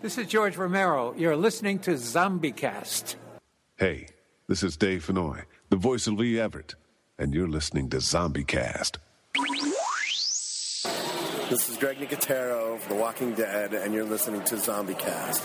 This is George Romero. You're listening to ZombieCast. Hey, this is Dave Fennoy, the voice of Lee Everett, and you're listening to ZombieCast. This is Greg Nicotero of The Walking Dead, and you're listening to ZombieCast.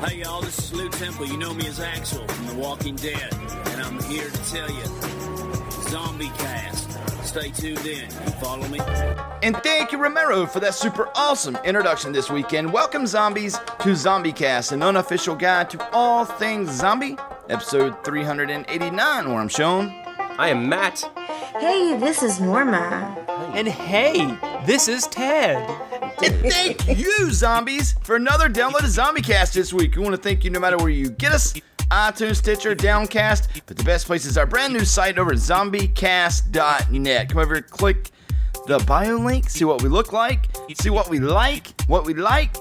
Hey y'all, this is Lew Temple. You know me as Axel from The Walking Dead, and I'm here to tell you, Zombie Cast. Stay tuned in. You follow me? And thank you, Romero, for that super awesome introduction this weekend. Welcome, zombies, to ZombieCast, an unofficial guide to all things zombie, episode 389, where I'm shown. I am Matt. Hey, this is Norma. And hey, this is Ted. And thank you, zombies, for another download of ZombieCast this week. We want to thank you no matter where you get us iTunes, Stitcher, Downcast, but the best place is our brand new site over at zombiecast.net. Come over, here, click the bio link, see what we look like, see what we like, what we like,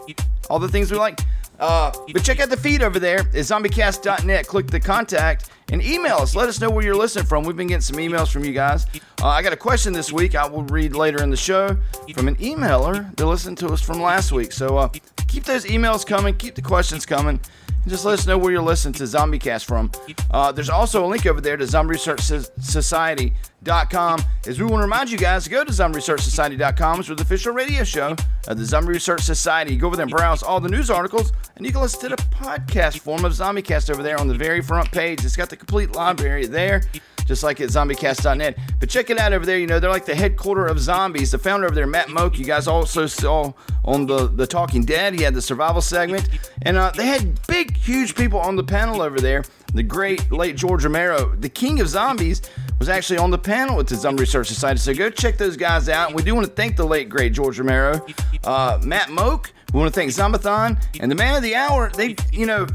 all the things we like. Uh, but check out the feed over there at zombiecast.net. Click the contact and email us. Let us know where you're listening from. We've been getting some emails from you guys. Uh, I got a question this week I will read later in the show from an emailer that listened to us from last week. So uh, keep those emails coming, keep the questions coming. And just let us know where you're listening to ZombieCast from. Uh, there's also a link over there to ZombieResearchSociety.com. As we want to remind you guys go to ZombieResearchSociety.com. It's the official radio show of the Zombie Research Society. Go over there and browse all the news articles, and you can listen to the podcast form of ZombieCast over there on the very front page. It's got the complete library there just like at zombiecast.net. But check it out over there. You know, they're like the headquarter of zombies. The founder over there, Matt Mogk, you guys also saw on the, the Talking Dead. He had the survival segment. And uh, they had big, huge people on the panel over there. The great late George Romero, the king of zombies, was actually on the panel with the Zombie Research Society. So go check those guys out. And we do want to thank the late, great George Romero, uh, Matt Mogk. We want to thank Zombathon and the man of the hour. They, you know,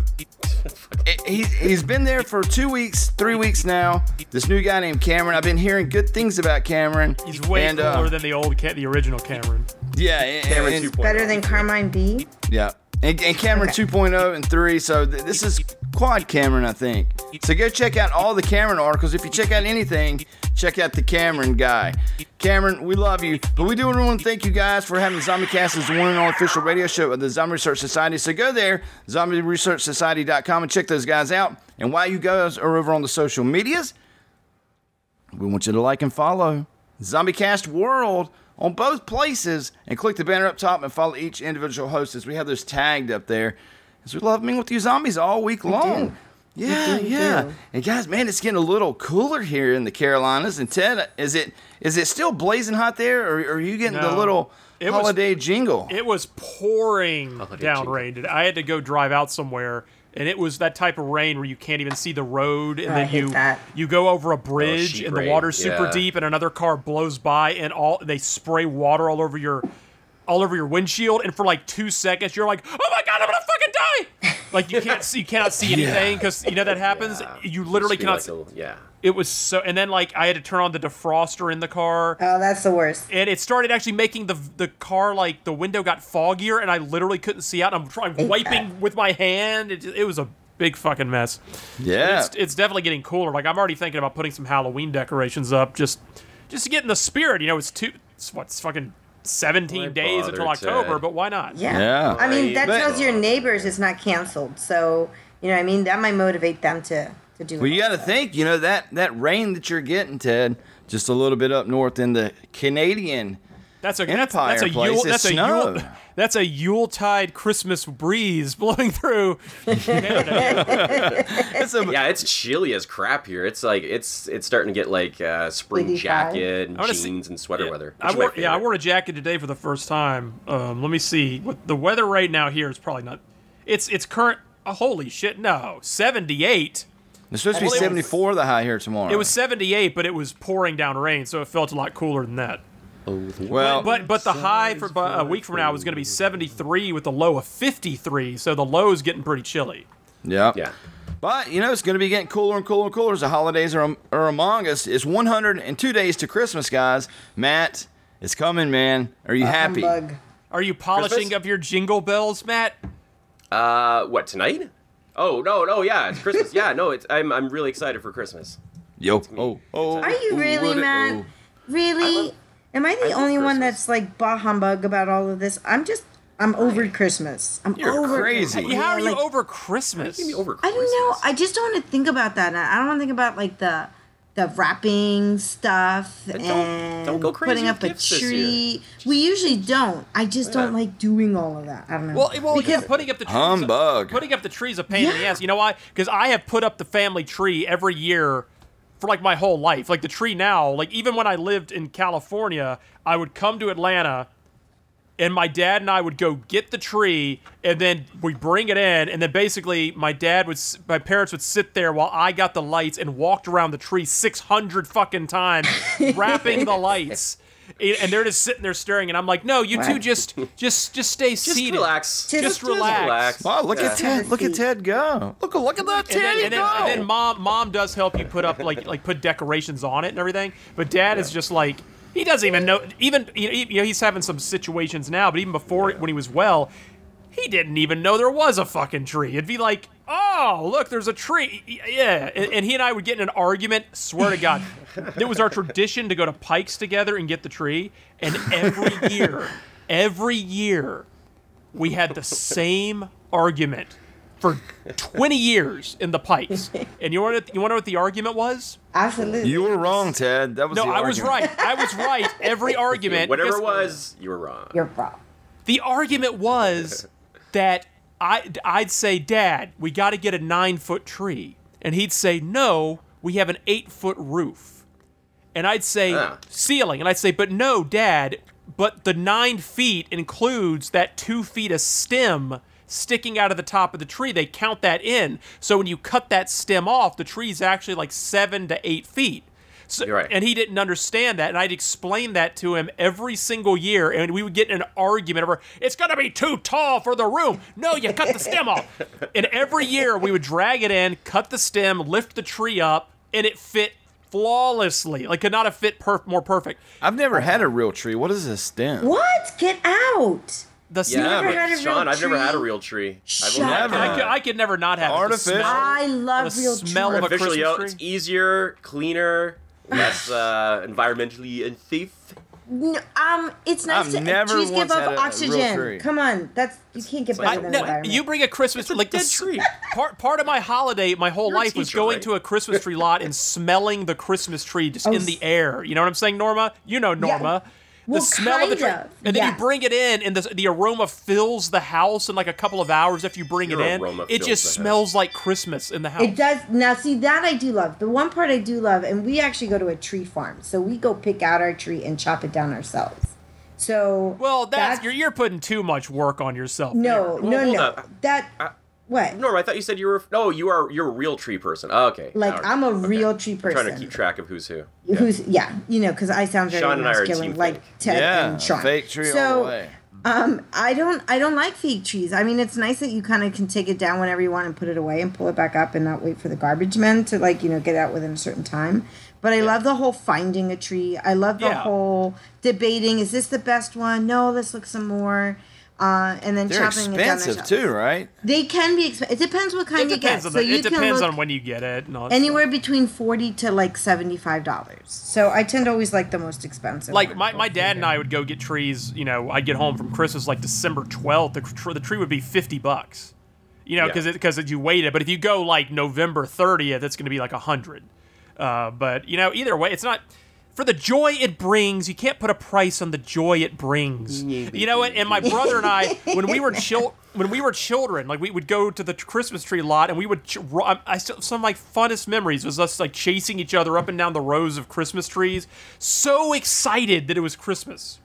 he, he's been there for two weeks, three weeks now. This new guy named Cameron. I've been hearing good things about Cameron. He's way and, cooler uh, than the old, the original Cameron. Yeah, and, Cameron and- 2.0. Better than Carmine B. yeah. And, and Cameron 2.0 and 3. So th- this is Quad Cameron, I think. So go check out all the Cameron articles. If you check out anything, check out the Cameron guy. Cameron, we love you. But we do want to thank you guys for having ZombieCast as one and only official radio show of the Zombie Research Society. So go there, zombieresearchsociety.com, and check those guys out. And while you guys are over on the social medias, we want you to like and follow ZombieCast World on both places and click the banner up top and follow each individual host as we have those tagged up there. As we love being with you zombies all week long. Yeah, We do, we yeah. do. And guys, man, it's getting a little cooler here in the Carolinas. And Ted, is it is it still blazing hot there, or, or are you getting the little It was- holiday jingle? It was pouring down jingle. rain. I had to go drive out somewhere, and it was that type of rain where you can't even see the road, and Oh, I then you that. you go over a oh, bridge sheet and the rain, water's super yeah. deep, and another car blows by, and all they spray water all over your all over your windshield, and for like two seconds you're like, oh my god, I'm gonna fucking die! like you can't see, you cannot see anything because you know that happens. You literally Feel cannot. like see- a- yeah. it was so, and then like I had to turn on the defroster in the car. Oh, that's the worst. And it started actually making the the car like the window got foggier, and I literally couldn't see out. I'm trying wiping with my hand. It, it was a big fucking mess. Yeah. it's, it's definitely getting cooler. Like I'm already thinking about putting some Halloween decorations up, just just to get in the spirit. You know, it's two, it's what, it's fucking 17 Why days until October, Ted? but why not? Yeah. Yeah. I mean, that But- tells your neighbors it's not canceled. So, you know what I mean? That might motivate them to, to do Well, you got to think, you know that that rain that you're getting, Ted, just a little bit up north in the Canadian That's a that's, Empire that's a place, Yule, it that's a Yule, snowed. that's a Yuletide Christmas breeze blowing through. it's a, yeah, it's chilly as crap here. It's like it's it's starting to get like uh, spring jacket and I jeans see- and sweater weather. I which is my wore, yeah, I wore a jacket today for the first time. Um, let me see. What the weather right now here is probably not. It's it's current. Oh, holy shit! No, seventy eight. It's supposed to be Well, it was- 74 the high here tomorrow. It was seventy eight, but it was pouring down rain, so it felt a lot cooler than that. Well, But but the high for a week from now is going to be seventy three with a low of fifty three. So the low is getting pretty chilly. yeah. Yeah. But, you know, it's going to be getting cooler and cooler and cooler as the holidays are, are among us. It's 102 days to Christmas, guys. Matt, it's coming, man. Are you happy? Humbug. Are you polishing Christmas? up your jingle bells, Matt? Uh, what tonight? Oh no, no, yeah, it's Christmas. yeah, no, it's I'm I'm really excited for Christmas. Yo. Oh, oh. Are you oh, really, what it- man? oh. Really? Am I the I only one that's like bah humbug about all of this? I'm just, I'm over Christmas. I'm You're over crazy. Christmas. How are you like, over Christmas? Give me over I don't know. I just don't want to think about that. I don't want to think about like the the wrapping stuff don't- and don't go crazy putting up a tree. We usually don't. I just don't like doing all of that. I don't know. Well, well, because yeah, putting up the trees, Humbug. Putting up the trees a pain in the ass. You know why? Because I have put up the family tree every year for like my whole life. Like the tree now, like even when I lived in California, I would come to Atlanta, and my dad and I would go get the tree, and then we bring it in, and then basically my dad would, my parents would sit there while I got the lights and walked around the tree six hundred fucking times, wrapping the lights. And and they're just sitting there staring, and I'm like, "No, you two just, just, just stay seated. Just seated. relax. Just relax. Just relax. Wow, look at Ted. Look at Ted go. Look, look at that And Ted then, and, then, go. and then mom, mom does help you put up like, like put decorations on it and everything. But dad is just like, he doesn't even know. Even you know, you know, he's having some situations now, but even before when he was well, he didn't even know there was a fucking tree. It'd be like, oh, look, there's a tree. Yeah, and, and he and I would get in an argument. Swear to God, it was our tradition to go to Pikes together and get the tree. And every year, every year, we had the same argument for 20 years in the Pikes. And you want you want to know what the argument was? absolutely. you were wrong, Ted. That was No, the I was right. I was right every argument. Whatever it was, you were wrong. You're wrong. The argument was that I I'd say, Dad, we got to get a nine foot tree, and he'd say, No, we have an eight foot roof, and I'd say Ah. ceiling, and I'd say, But no, Dad, but the nine feet includes that two feet of stem sticking out of the top of the tree. They count that in. So when you cut that stem off, the tree's actually like seven to eight feet. So, You're right. And he didn't understand that, and I'd explain that to him every single year, and we would get in an argument over it's gonna be too tall for the room. No, you cut the stem off. And every year we would drag it in, cut the stem, lift the tree up, and it fit flawlessly. Like could not have fit perf- more perfect. I've never had a real tree. What is a stem? What? Get out. The Yeah, never but had a real Sean, I've never had a real tree. Shut I've only up. had I could, I could never not have it. The Artificial. smell- I love the real smell trees. of a artificially. Christmas tree. It's easier, cleaner, less uh, environmentally unsafe. No, um, it's nice I've to never trees give once had a off real oxygen. tree. Come on, that's you can't get I, better than no, environment. you bring a Christmas tree like dead this tree. part part of my holiday, my whole You're a life was teacher, going right? to a Christmas tree lot and smelling the Christmas tree just Oh, in the air. You know what I'm saying, Norma? You know Norma. The Well, smell of the tree, of, and then you bring it in, and the, the aroma fills the house in like a couple of hours after you bring Your it in. It just the house. smells like Christmas in the house. It does now. See that I do love. The one part I do love, and we actually go to a tree farm, so we go pick out our tree and chop it down ourselves. So Well, that's, you're you're putting too much work on yourself. no, there. no, hold no. That I, What? Norm, I thought you said you were. No, you are. You're a real tree person. Oh, okay. Like, All right. I'm a Okay. real tree I'm trying to keep track of who's who. Who's yeah, you know, because I sound very Sean and I are masculine, team like Ted yeah, and Sean. fake tree so, all the way. Um, I don't, I don't like fake trees. I mean, it's nice that you kind of can take it down whenever you want and put it away and pull it back up and not wait for the garbage men to like, you know, get out within a certain time. But I love the whole finding a tree. I love the Yeah. whole debating. Is this the best one? No, let's look some more. Uh, and then They're chopping it down. expensive too, right? They can be expensive. It depends what kind It you get. depends, on, So you it depends on when you get it. and all that anywhere between forty to like seventy five dollars. So I tend to always like the most expensive. like my, my dad and I would go get trees. You know, I'd get home from Christmas like December twelfth. The, tr- the tree would be fifty bucks. You know, Yeah. because because you waited. But if you go like November thirtieth, it's going to be like a hundred. Uh, but you know, either way, it's not for the joy it brings. You can't put a price on the joy it brings. You know what? And my brother and I, when we were chil- when we were children, like we would go to the Christmas tree lot and we would. Ch- I I still some of my funnest memories was us like chasing each other up and down the rows of Christmas trees, so excited that it was Christmas.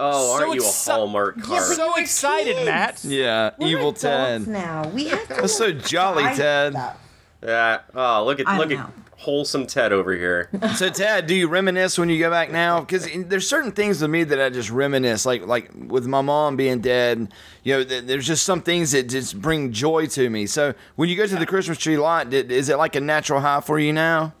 Oh, So aren't you a Hallmark card? but So we're excited, kids. Matt. Yeah, We're evil adults Ted. now. We have to. That's so jolly, buy Ted. stuff. Yeah. Oh, look at I look at know. Wholesome Ted over here. So Ted, do you reminisce when you go back now? Because there's certain things with me that I just reminisce, like like with my mom being dead. You know, th- there's just some things that just bring joy to me. So when you go to the Christmas tree lot, did, is it like a natural high for you now?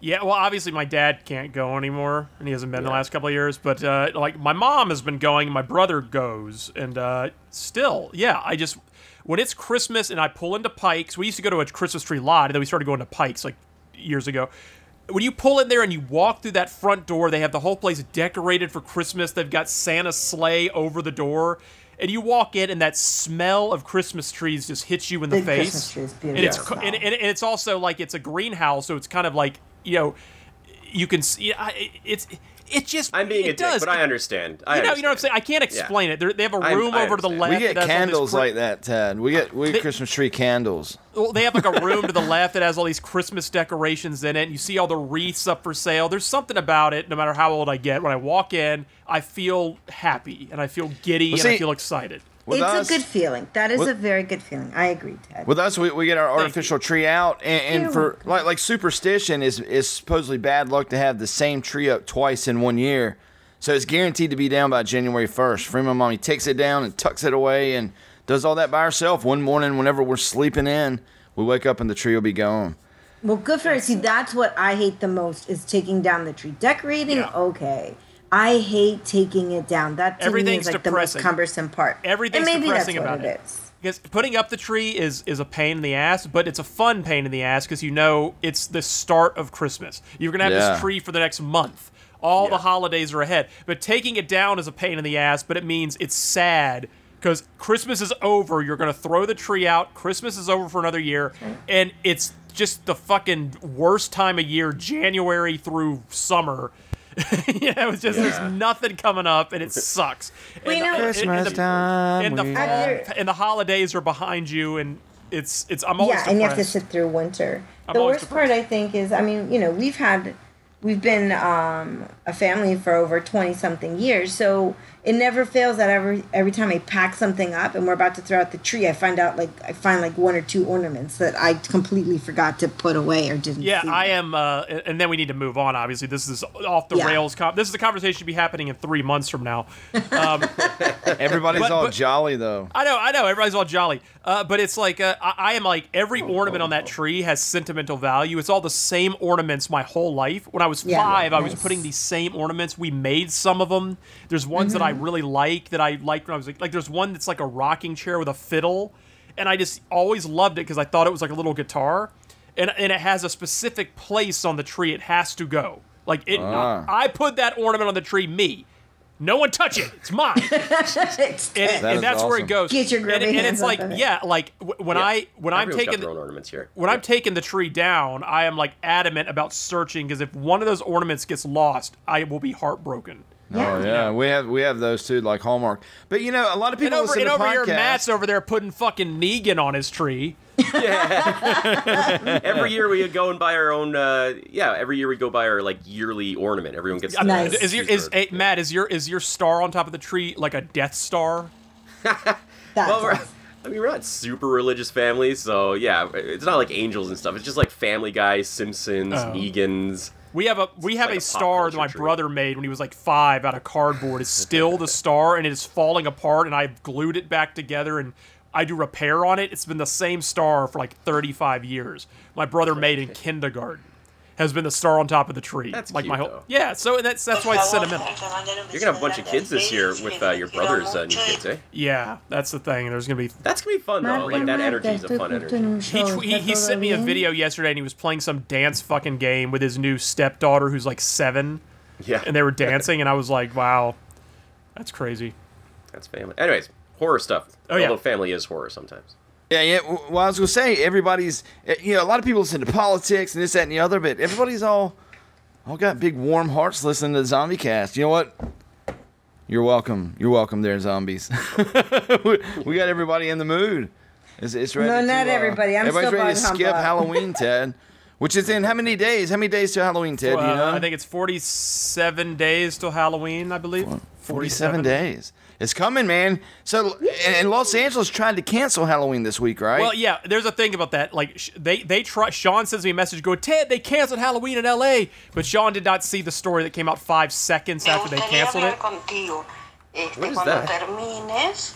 Yeah, well, obviously my dad can't go anymore, and he hasn't been the last couple of years. But uh, like my mom has been going, my brother goes, and uh, still, yeah, I just when it's Christmas and I pull into Pikes, we used to go to a Christmas tree lot, and then we started going to Pikes like years ago. When you pull in there and you walk through that front door, they have the whole place decorated for Christmas. They've got Santa's sleigh over the door. And you walk in, and that smell of Christmas trees just hits you in the Big face. Christmas trees, and it's and, and it's also like it's a greenhouse, so it's kind of like you know, you can see it's it just I'm being it a dick, does. but I understand. I you know, you know what I'm saying. I can't explain it. They're, they have a I'm- room I over to the left. we get that has all this candles Chri- like that, Ted. We get we get Christmas tree candles. Well, they have like a room to the left that has all these Christmas decorations in it. And you see all the wreaths up for sale. There's something about it. No matter how old I get, when I walk in, I feel happy and I feel giddy Well, and I feel excited. With it's us- a good feeling. That is with- a very good feeling. I agree, Ted. With us, we, we get our artificial tree out, and, and for like like superstition is is supposedly bad luck to have the same tree up twice in one year. So it's guaranteed to be down by January first. Freeman mommy takes it down and tucks it away and does all that by herself. One morning, whenever we're sleeping in, we wake up and the tree will be gone. Well, good for her. See, that's what I hate the most is taking down the tree. Decorating, okay. I hate taking it down. That to me Everything's is like depressing. the most cumbersome part. Everything's and maybe depressing that's about what it. it is. Because putting up the tree is is a pain in the ass, but it's a fun pain in the ass because you know it's the start of Christmas. You're gonna have Yeah. this tree for the next month. All the holidays are ahead. But taking it down is a pain in the ass, but it means it's sad because Christmas is over. You're gonna throw the tree out. Christmas is over for another year, and it's just the fucking worst time of year, January through summer. you it was just Yeah. there's nothing coming up, and it sucks. Well, you And- know- and- and Christmas the- time. and the we- and the holidays are behind you, and it's it's. I'm always yeah, and you have to sit through winter. I'm the always worst part, I think, is I mean, you know, we've had, we've been um, a family for over twenty something years, so it never fails that every every time I pack something up and we're about to throw out the tree, I find out like I find like one or two ornaments that I completely forgot to put away or didn't. Yeah, see. I am, uh, and then we need to move on. Obviously, this is off the Yeah. rails. Com- this is a conversation to be happening in three months from now. Um, Everybody's But- all but- jolly though. I know, I know. Everybody's all jolly, uh, but it's like uh, I, I am like every ornament on that tree has sentimental value. It's all the same ornaments my whole life. When I was Yeah, five, I was putting these same ornaments. We made some of them. There's ones that I Mm-hmm. really like that I liked when I was like, like there's one that's like a rocking chair with a fiddle, and I just always loved it because I thought it was like a little guitar, and and it has a specific place on the tree. It has to go. Like it, Ah. I put that ornament on the tree. Me. No one touch it. It's mine. It's- and, That and is that's where it goes. Get your and, and it's like, it. yeah, like when Yeah. I when I'm Everyone's got taking their the, own ornaments here. when I'm taking the tree down, I am like adamant about searching because if one of those ornaments gets lost, I will be heartbroken. Oh yeah, we have we have those too, like Hallmark. But you know, a lot of And people over, listen and to over here, podcasts. Matt's over there putting fucking Negan on his tree. every year we go and buy our own. Uh, yeah, every year we go buy our like yearly ornament. Everyone gets. I mean, Nice. Is your is hey, Matt is your is your star on top of the tree like a Death Star? That's Well, we're- I mean, we're not super religious families, so yeah, it's not like angels and stuff. It's just like Family Guy, Simpsons, Oh. Negans. We have a we have like a a star that my tree. brother made when he was like five out of cardboard. It's still the star, and it is falling apart. And I've glued it back together, and I do repair on it. It's been the same star for like 35 years. My brother made in kindergarten has been the star on top of the tree. That's like my cute, whole though. yeah. So that's that's why it's sentimental. You're gonna have a bunch of kids this year with uh, your brother's uh, new kids, eh? Yeah, that's the thing. There's gonna be That's gonna be fun though. Like that energy is a fun energy. He, he, he sent me a video yesterday and he was playing some dance fucking game with his new stepdaughter who's like seven. Yeah. And they were dancing and I was like, wow, that's crazy. That's family. Anyways, horror stuff. Oh, yeah. Although family is horror sometimes. Yeah, yeah. Well, I was gonna say everybody's. eh, You know, a lot of people listen to politics and this, that, and the other, but everybody's all all got big warm hearts listening to the Zombie Cast. You know what? You're welcome. You're welcome, there, zombies. we we got everybody in the mood. It's, it's ready No, to, not uh, everybody. I'm everybody's still ready to buying skip humbug. Halloween, Ted. Which is in how many days? How many days to Halloween, Ted? Do you know? I think it's 47 days till Halloween, I believe. 47 days. It's coming, man. So, and, and Los Angeles tried to cancel Halloween this week, right? Well, yeah, there's a thing about that. Like, they they try. Sean sends me a message, go, Ted, they canceled Halloween in L.A., but Sean did not see the story that came out five seconds after they canceled it. contigo. Este, What is that? termines,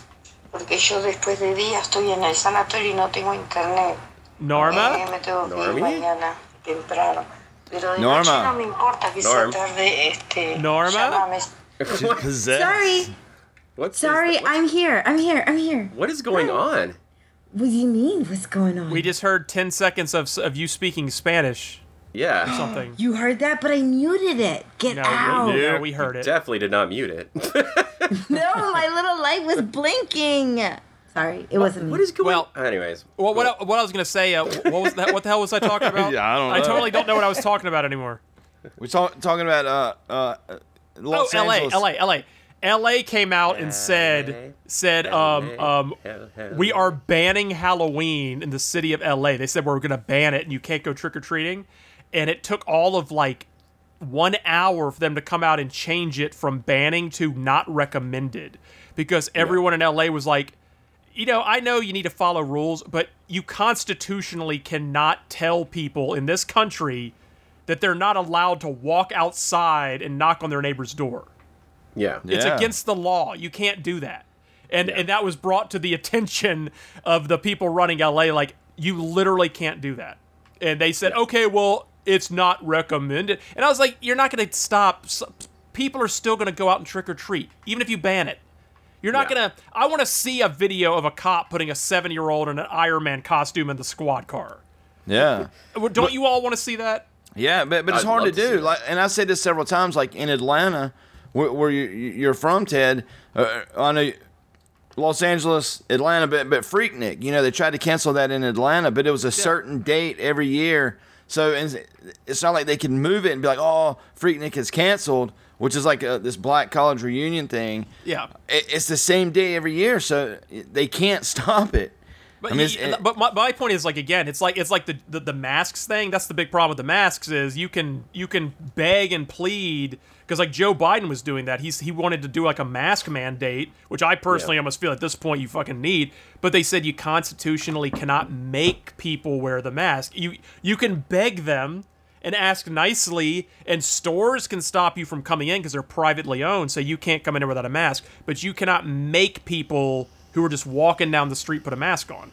porque yo después de día estoy en el sanatorio y no tengo internet. Norma? Eh, me tengo que ir Normie? mañana temprano. Pero de Norma. noche no me importa que Norm. sea tarde. Este, Norma? Sorry. What's Sorry, I'm here. I'm here. I'm here. What is going on? What do you mean? What's going on? We just heard 10 seconds of, of you speaking Spanish. Yeah. Or something. You heard that, but I muted it. Get No, out. no, we heard it. Definitely did not mute it. no, my little light was blinking. Sorry, it wasn't me. What is going on? Well, Anyways. Well, what, I, what I was going to say, uh, what was that? What the hell was I talking about? Yeah, I don't I totally don't know what I was talking about anymore. We're talk, talking about uh, uh, Los oh, Angeles. LA, LA, LA. LA came out and said said um um we are banning Halloween in the city of LA. They said we're going to ban it and you can't go trick or treating. And it took all of like one hour for them to come out and change it from banning to not recommended because everyone in LA was like, you know, I know you need to follow rules, but you constitutionally cannot tell people in this country that they're not allowed to walk outside and knock on their neighbor's door. Yeah. It's Yeah. against the law. You can't do that. And and that was brought to the attention of the people running LA like you literally can't do that. And they said, "Okay, well, it's not recommended." And I was like, "You're not going to stop people are still going to go out and trick or treat even if you ban it." You're not Yeah. going to I want to see a video of a cop putting a 7-year-old in an Iron Man costume in the squad car. Yeah. Don't you all want to see that? Yeah, but, but it's I'd hard to to do. Like, and I said this several times. Like in Atlanta, where, where you, you're from, Ted. Uh, I know Los Angeles, Atlanta, but but Freaknik. You know they tried to cancel that in Atlanta, but it was a certain date every year. So it's, it's not like they can move it and be like, oh, Freaknik is canceled, which is like a, this black college reunion thing. Yeah. It, it's the same day every year, so they can't stop it. But, I mean, he- it's- but my, my point is like again, it's like it's like the, the the masks thing. That's the big problem with the masks is you can you can beg and plead because like Joe Biden was doing that. He's he wanted to do like a mask mandate, which I personally almost feel at this point you fucking need. But they said you constitutionally cannot make people wear the mask. You you can beg them and ask nicely, and stores can stop you from coming in because they're privately owned, so you can't come in without a mask. But you cannot make people who are just walking down the street put a mask on.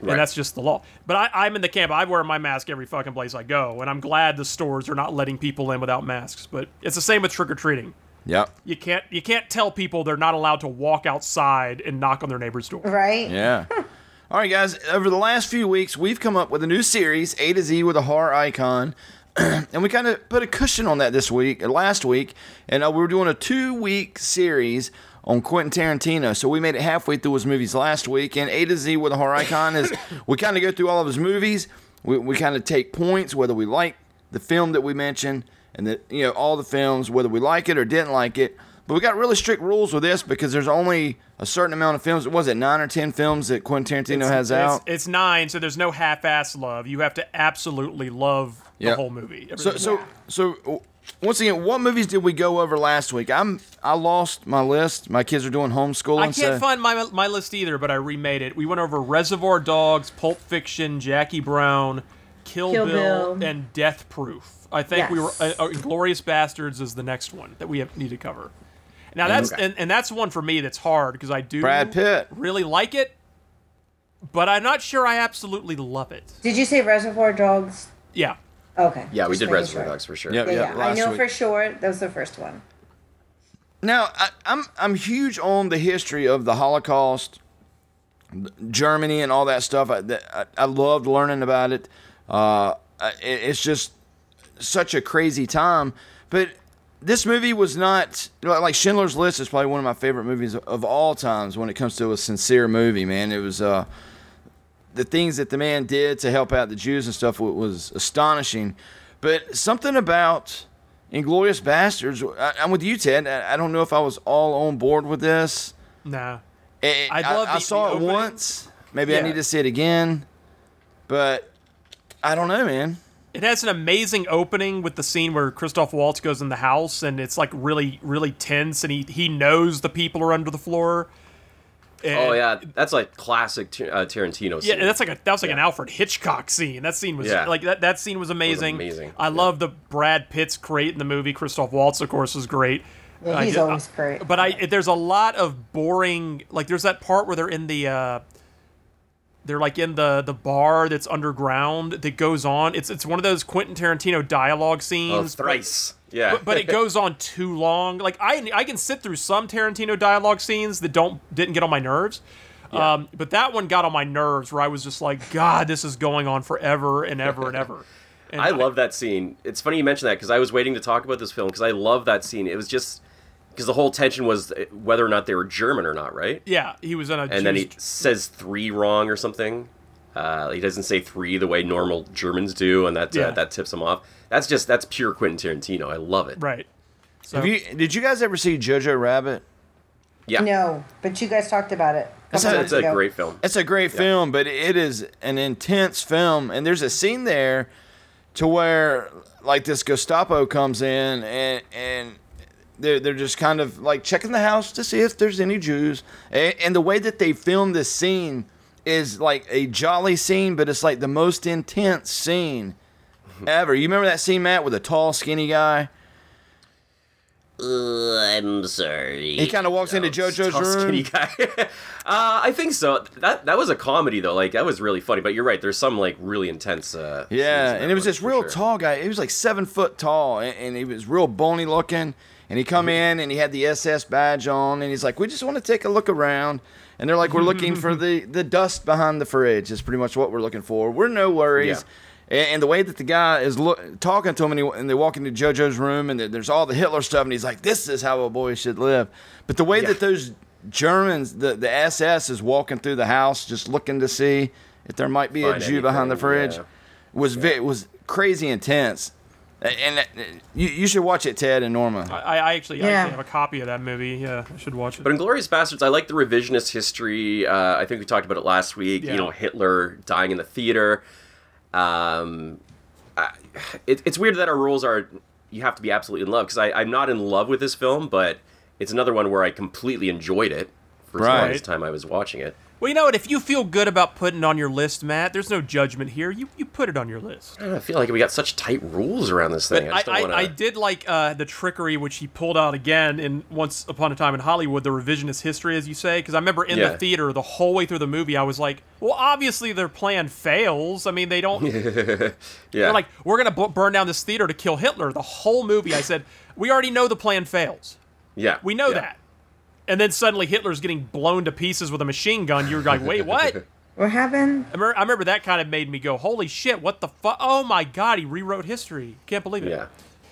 Right. And that's just the law. But I, I'm in the camp. I wear my mask every fucking place I go, and I'm glad the stores are not letting people in without masks. But it's the same with trick or treating. Yep. You can't you can't tell people they're not allowed to walk outside and knock on their neighbor's door. Right? Yeah. All right, guys. Over the last few weeks, we've come up with a new series, A to Z with a horror icon, and we kind of put a cushion on that this week, last week, and uh, we were doing a two-week series on Quentin Tarantino. So we made it halfway through his movies last week, and A to Z with a horror icon is we kind of go through all of his movies. We, we kind of take points whether we like the film that we mentioned, and that you know all the films whether we like it or didn't like it. But we got really strict rules with this because there's only a certain amount of films. Was it nine or ten films that Quentin Tarantino It's, has it's, out? it's nine, so there's no half-ass love. You have to absolutely love the Yeah. whole movie. So so so once again, what movies did we go over last week? I'm I lost my list. My kids are doing homeschooling. I can't so find my my list either, but I remade it. We went over Reservoir Dogs, Pulp Fiction, Jackie Brown, Kill, Kill Bill, Bill. and Death Proof. I think we were uh, uh, Glorious Bastards is the next one that we have, need to cover. Now that's Okay. and, and that's one for me that's hard because I do Brad Pitt. really like it, but I'm not sure I absolutely love it. Did you say Reservoir Dogs? Yeah. Okay. Yeah, we did making Reservoir sure. Dogs for sure. Yep, Yeah, yep, yeah. I know week. for sure that was the first one. Now, I, I'm I'm huge on the history of the Holocaust, Germany, and all that stuff. I, that- I, I loved learning about it. Uh, it- it's just such a crazy time. But this movie was not like Schindler's List is probably one of my favorite movies of all times when it comes to a sincere movie. Man, it was uh, the things that the man did to help out the Jews and stuff was astonishing. But something about Inglourious Basterds, I, I'm with you, Ted. I, I don't know if I was all on board with this. Nah. Eh, eh, it- I I, I saw it opening. once. Maybe I need to see it again. But I don't know, man. It has an amazing opening with the scene where Christoph Waltz goes in the house and it's like really, really tense and he, he knows the people are under the floor. And- Oh yeah, that's like classic uh, Tarantino. Yeah, scene. and that's like a that was like an Alfred Hitchcock scene. That scene was Yeah. like that. That scene was amazing. amazing, I love the Brad Pitt's great in the movie. Christoph Waltz, of course, is great. Yeah, he's ju- always great. But I there's a lot of boring. Like there's that part where they're in the. uh they're like in the the bar that's underground that goes on. It's it's one of those Quentin Tarantino dialogue oh, scenes. but- thrice. Yeah, but, but it goes on too long. Like I I can sit through some Tarantino dialogue scenes that don't didn't get on my nerves. Um, but that one got on my nerves where I was just like, God, this is going on forever and ever and ever. And I love that scene. It's funny you mentioned that because I was waiting to talk about this film because I love that scene. It was just because the whole tension was uh, whether or not they were German or not, right? Yeah, he was in a. And then he says three wrong or something. Uh, he doesn't say three the way normal Germans do, and that Yeah. uh, that tips him off. That's just that's pure Quentin Tarantino. I love it. right. So Have you, did you guys ever see Jojo Rabbit? Yeah, No, but you guys talked about it. That's a- it's a ago. great film. It's a great film, but it is an intense film. And there's a scene there to where like this Gestapo comes in and and they're, they're just kind of like checking the house to see if there's any Jews. And, and the way that they film this scene is like a jolly scene, but it's like the most intense scene ever. You remember that scene, Matt, with a tall, skinny guy? Uh, I'm sorry. He kind of walks into JoJo's Tall, room. skinny guy. uh, I think so. That that was a comedy though. Like that was really funny. But you're right. There's some like really intense. Uh, Yeah, and it was this real sure. tall guy. He was like seven foot tall, and, and he was real bony looking. And he come in and he had the SS badge on, and he's like, "We just want to take a look around." And they're like, "We're looking for the the dust behind the fridge. Is pretty much what we're looking for. We're no worries." And, and the way that the guy is look, talking to him, and, he, and they walk into JoJo's room, and there's all the Hitler stuff, and he's like, "This is how a boy should live." But the way that those Germans, the the SS, is walking through the house, just looking to see if there might be a Find Jew behind the fridge yeah. was ve- was crazy intense. And uh, you, you should watch it, Ted and Norma. I, I actually, I Yeah. actually have a copy of that movie. Yeah, I should watch it. But Inglourious Basterds, I like the revisionist history. Uh, I think we talked about it last week. Yeah. You know, Hitler dying in the theater. Um, I, it, it's weird that our rules are you have to be absolutely in love because I'm not in love with this film, but it's another one where I completely enjoyed it for as long as time I was watching it. Well, you know what? If you feel good about putting it on your list, Matt, there's no judgment here. You you put it on your list. I, don't know, I feel like we got such tight rules around this thing. I I, just don't I, want I did like uh, the trickery which he pulled out again in Once Upon a Time in Hollywood, the revisionist history, as you say. Because I remember in Yeah. the theater the whole way through the movie, I was like, well, obviously their plan fails. I mean, they don't. yeah. They're like, we're gonna b- burn down this theater to kill Hitler. The whole movie, I said, we already know the plan fails. yeah. We know yeah. that. And then suddenly Hitler's getting blown to pieces with a machine gun. You're like, wait, what? What happened? I remember, I remember that kind of made me go, holy shit, what the fuck? Oh my god, he rewrote history. Can't believe it. Yeah.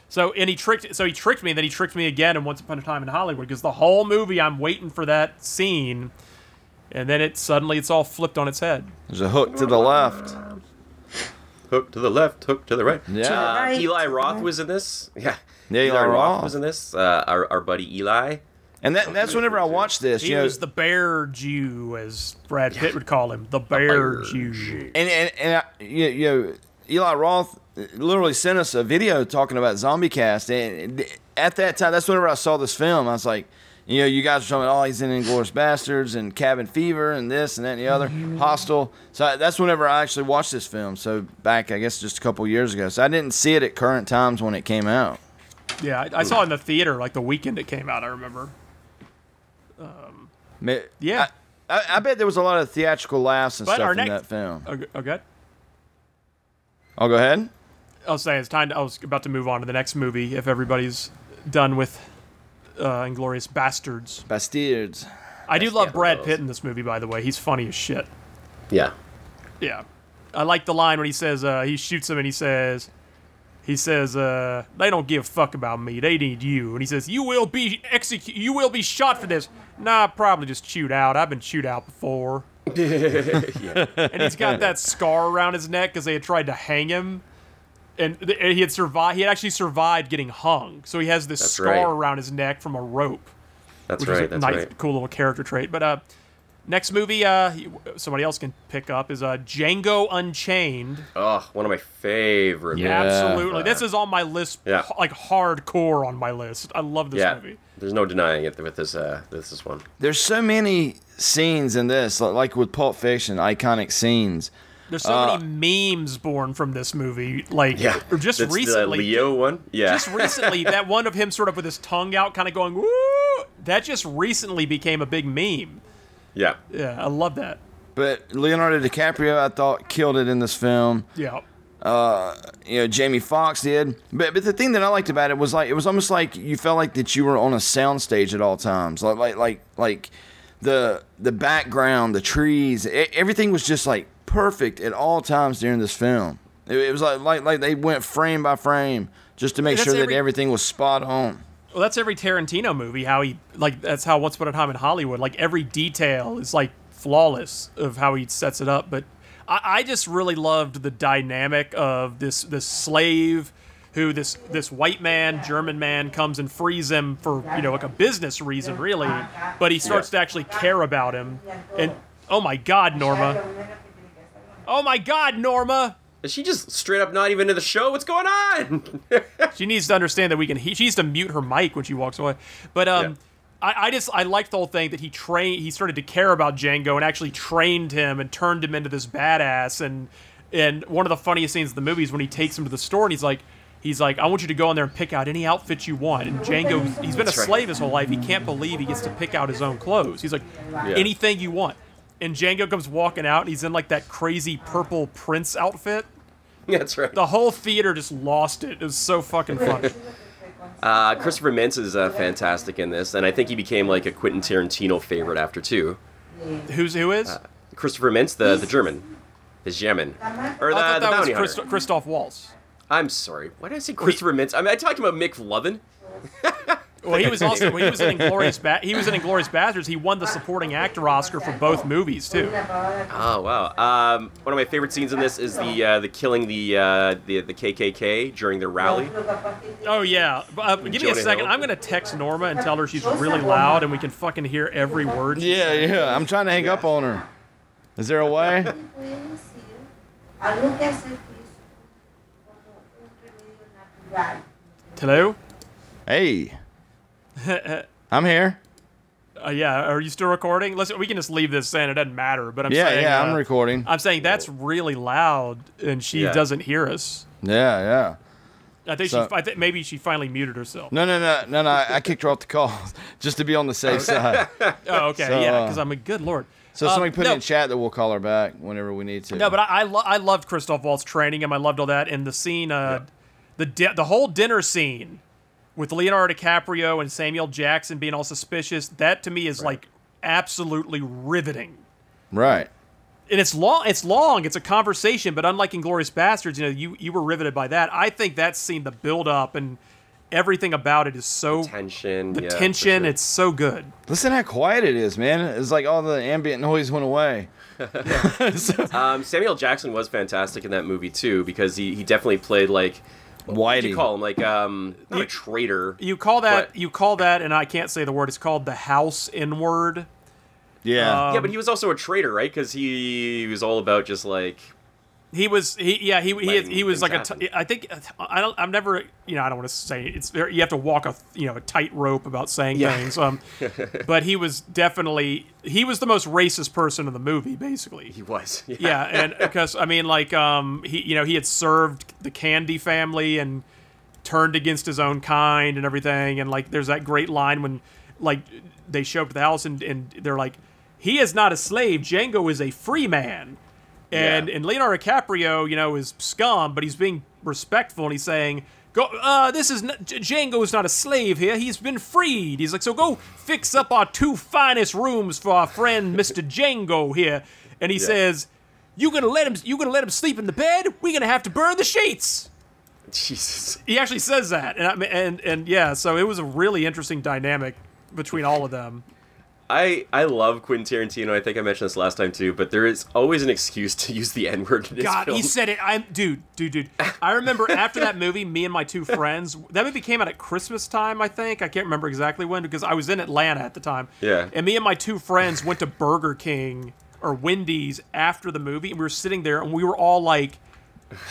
So and he tricked. So he tricked me. and Then he tricked me again in Once Upon a Time in Hollywood because the whole movie I'm waiting for that scene, and then it suddenly it's all flipped on its head. There's a hook to the left. Hook to the left, hook to the right. Yeah. To the Uh, Eli Roth was in this. Yeah. Yeah, Eli Roth. was in this. Uh, our, our buddy Eli. And that, that's whenever I watch this, He you know, was the bear Jew, as Brad Pitt would call him, the bear, Jew. and and, and I, you, you know, Eli Roth literally sent us a video talking about Zombie Cast, and at that time, that's whenever I saw this film. I was like, you know, you guys were talking, oh, he's in Inglourious Basterds and Cabin Fever and this and that and the other, Hostel. So I, that's whenever I actually watched this film. So back, I guess, just a couple years ago. So I didn't see it at current times when it came out. Yeah, I, I saw it in the theater like the weekend it came out. I remember. Ma- yeah, I, I bet there was a lot of theatrical laughs and But our stuff in next- that film. okay. okay. I'll go ahead. I'll say it's time. To, I was about to move on to the next movie if everybody's done with uh, Inglourious Basterds. Basterds. I do love Brad Pitt in this movie, by the way. He's funny as shit. Yeah. Yeah. I like the line when he says uh, he shoots him and he says he says uh, they don't give a fuck about me. They need you. And he says you will be executed. You will be shot for this. Nah, probably just chewed out. I've been chewed out before. And he's got that scar around his neck because they had tried to hang him. And th- he had survived. He had actually survived getting hung. So he has this That's scar right. around his neck from a rope. That's which is a right, that's nice, right. cool little character trait. But uh, next movie, uh, somebody else can pick up is uh, Django Unchained. Oh, one of my favorite. Yeah, movies. absolutely. This is on my list, Yeah. like hardcore on my list. I love this yeah. movie. There's no denying it with this. Uh, this is one. There's so many scenes in this, like with Pulp Fiction, iconic scenes. There's so Uh, many memes born from this movie. Like, Yeah. or just That's the recently. Leo one. Yeah. Just recently, that one of him sort of with his tongue out, kind of going, woo! That just recently became a big meme. Yeah. Yeah, I love that. But Leonardo DiCaprio, I thought, killed it in this film. Yeah. Uh, you know, Jamie Foxx did. But but the thing that I liked about it was like it was almost like you felt like that you were on a soundstage at all times. Like like like like the the background, the trees, e- everything was just like perfect at all times during this film. It, it was like like like they went frame by frame just to make That's sure that every- everything was spot on. Well, that's every Tarantino movie. How he like that's how Once Upon a Time in Hollywood. Like every detail is like flawless of how he sets it up. But I, I just really loved the dynamic of this this slave who this this white man German man comes and frees him for you know like a business reason really, but he starts to actually care about him. And oh my God, Norma! Oh my God, Norma! Is she just straight up not even in the show? What's going on? she needs to understand that we can. He, she needs to mute her mic when she walks away. But um, I, I just I liked the whole thing that he trained. He started to care about Django and actually trained him and turned him into this badass. And and one of the funniest scenes in the movie is when he takes him to the store and he's like. He's like, I want you to go in there and pick out any outfit you want. And Django, he's been a right. slave his whole life. He can't believe he gets to pick out his own clothes. He's like, Yeah. anything you want. And Django comes walking out and he's in like that crazy purple prince outfit. That's right. The whole theater just lost it. It was so fucking funny. Uh, Christopher Mintz is uh, fantastic in this, and I think he became like a Quentin Tarantino favorite after too. Who's who is? Christopher Mintz, the the German, the German, or the, I thought the that was Christ- Christoph Waltz. I'm sorry. Why did I say Christopher Mintz? I mean, I talking about Mick Lovin. Well, he was also he was in Inglorious ba- he was in Inglourious Basterds. He won the supporting actor Oscar for both movies too. Oh wow! Um, one of my favorite scenes in this is the uh, the killing the, uh, the the KKK during their rally. Oh yeah, uh, give me a second. Hill. I'm gonna text Norma and tell her she's really loud and we can fucking hear every word. she Yeah, says. yeah. I'm trying to hang up on her. Is there a way? Algo que hacer como un remedio natural. Hello. Hey, I'm here. Uh, yeah, are you still recording? Listen, we can just leave this in. It doesn't matter. But I'm Yeah, saying, yeah, uh, I'm recording. I'm saying that's really loud, and she Yeah. doesn't hear us. Yeah, yeah. I think So- she. I think maybe she finally muted herself. No, no, no, no, no. I I kicked her off the call just to be on the safe side. Oh, okay, So, yeah, uh, because I'm a good lord. So Um, somebody put no, in chat that we'll call her back whenever we need to. No, but I I, lo- I loved Christoph Waltz training him. I loved all that, and the scene, uh, the di- the whole dinner scene with Leonardo DiCaprio and Samuel Jackson being all suspicious. That to me is like absolutely riveting. right. And it's long. It's long. It's a conversation, but unlike Inglourious Basterds, you know, you you were riveted by that. I think that scene, the build up and everything about it is so tension. the yeah, tension. sure. It's so good. Listen how quiet it is, man. It's like all the ambient noise went away. um, Samuel Jackson was fantastic in that movie too because he, he definitely played like what do you call him like um not a traitor. You call that you call that, and I can't say the word. It's called the house in word. Yeah. yeah, but he was also a traitor, right? Because he, he was all about just like He was he yeah he he, he was like things a t- I think I don't I'm never you know I don't want to say it's very, you have to walk a you know a tight rope about saying Yeah. things um but he was definitely he was the most racist person in the movie basically He was. Yeah. yeah and because I mean like um he you know he had served the Candy family and turned against his own kind and everything and like there's that great line when like they show up to the house and, and they're like he is not a slave Django is a free man and Yeah. and Leonardo DiCaprio, you know, is scum, but he's being respectful and he's saying, "Go, uh, this is not, Django is not a slave here. He's been freed." He's like, "So go fix up our two finest rooms for our friend Mister Django here." And he Yeah. says, "You gonna let him? You gonna let him sleep in the bed? We're gonna have to burn the sheets." Jesus. He actually says that, and I mean, and and yeah, so it was a really interesting dynamic between all of them. I I love Quentin Tarantino. I think I mentioned this last time too, but there is always an excuse to use the N word in his God, he said it. I'm dude, dude, dude. I remember after that movie, me and my two friends. That movie came out at Christmas time, I think. I can't remember exactly when because I was in Atlanta at the time. Yeah. And me and my two friends went to Burger King or Wendy's after the movie, and we were sitting there, and we were all like,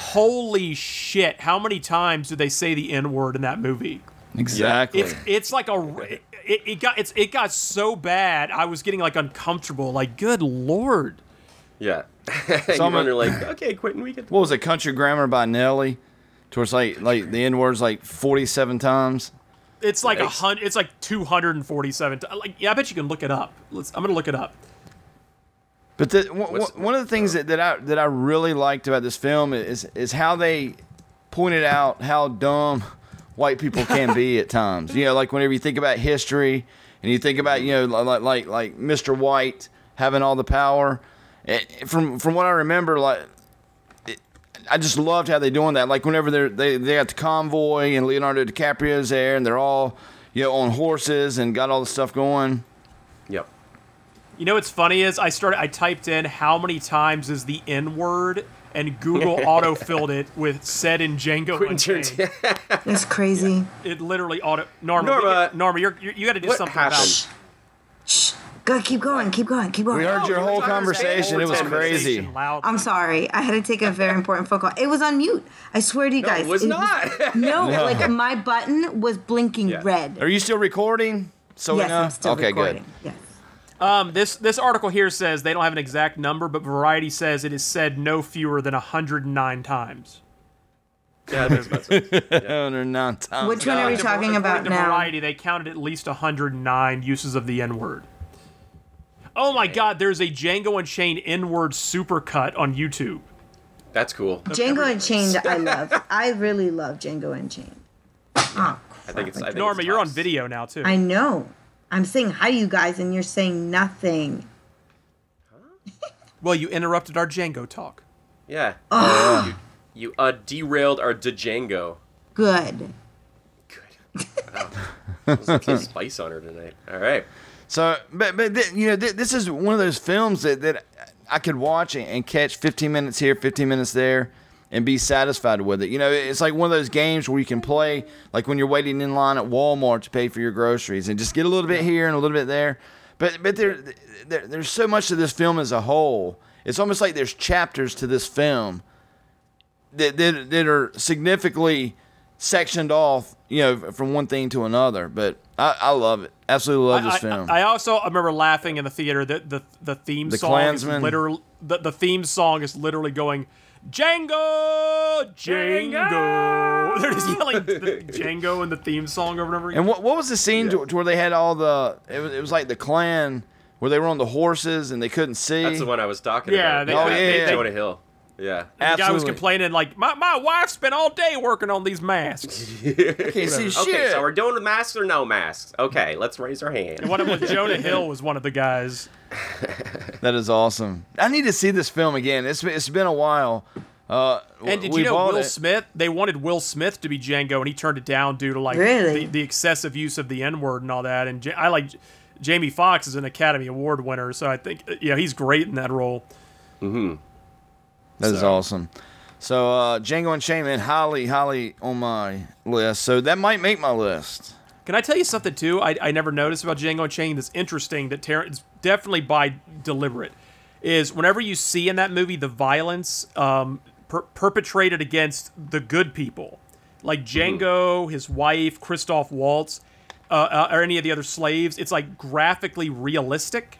"Holy shit! How many times did they say the N word in that movie?" Exactly. It's it's like a it, it got it's it got so bad. I was getting like uncomfortable. Like, good lord. Yeah. So You're I'm like, okay, Quentin, we get what was it? Country Grammar by Nelly. Towards like like the N word's like forty seven times. It's like a hundred. It's like two hundred and forty-seven. ti- Like, yeah, I bet you can look it up. Let's. I'm gonna look it up. But the, one- What's- one of the things that, that I that I really liked about this film is is how they pointed out how dumb white people can be at times. You know, like whenever you think about history and you think about you know like like like Mr. White having all the power. eh, From from what I remember, like it, I just loved how they're doing that. Like whenever they're they they got the convoy and Leonardo DiCaprio's there and they're all you know on horses and got all the stuff going. Yep. You know what's funny is I started. I typed in how many times is the N word, and Google auto-filled it with said in Django Quentin Unchained. That's crazy. It literally auto. Norma, Norma, we- Norma, you're, you're, you got to do what something happened? Shh. Go, keep going, keep going, keep going. We heard your we whole talking the same conversation. It was crazy. Loud. I'm sorry. I had to take a very important phone call. It was on mute. I swear to you No, guys. it was not. no, No. like my button was blinking Yeah. red. Are you still recording? So yes. I'm still okay, recording. good. Yes. Um, this this article here says they don't have an exact number, but Variety says it is said no fewer than 109 times. Yeah, there's about some- Hundred nine times. Which one are we According to- talking about to now? Variety, they counted at least 109 uses of the N word. Oh my God! There's a Django Unchained N word supercut on YouTube. That's cool. Django Unchained, I love. I really love Django Unchained. Oh, I think it's. I think Norma, it's you're on video now too. I know. I'm saying hi to you guys, and you're saying nothing. well, you interrupted our Django talk. Yeah. Ugh. You, you uh, derailed our Django. Good. Good. There's a little spice on her tonight. All right. So, but but th- you know, th- this is one of those films that, that I could watch and, and catch 15 minutes here, 15 minutes there, and be satisfied with it. You know, it's like one of those games where you can play like when you're waiting in line at Walmart to pay for your groceries and just get a little bit here and a little bit there. But but there, there there's so much to this film as a whole. It's almost like there's chapters to this film that that, that are significantly sectioned off, you know, from one thing to another. But I, I love it. Absolutely love I, this I- film. I also remember laughing in the theater that the the theme The song Klansman. is literally the, the theme song is literally going Django, Django. They're just yelling the Django in the theme song over and over again. And what what was the scene to, to where they had all the? It was, it was like the clan where they were on the horses and they couldn't see. That's the one I was talking Yeah, about. they- Oh, they- yeah, they- Jonah Hill. Yeah. And the guy was complaining like my, my wife spent all day working on these masks. Can't see Okay, so we're doing masks or no masks? Okay, let's raise our hand. And one of them Jonah Hill was one of the guys. that is awesome. I need to see this film again. It's been, it's been a while. Uh, And did you know Will it. Smith? They wanted Will Smith to be Django, and he turned it down due to like Really? the, the excessive use of the N word and all that. And Ja- I like Jamie Foxx is an Academy Award winner, so I think you know he's great in that role. That is So- awesome. So uh, Django Unchained, man, highly, highly on my list. So that might make my list. Can I tell you something too? I, I never noticed about Django Unchained that's interesting. That it's definitely by deliberate. is whenever you see in that movie the violence um, per- perpetrated against the good people, like Django, his wife, Christoph Waltz, uh, uh, or any of the other slaves, it's like graphically realistic.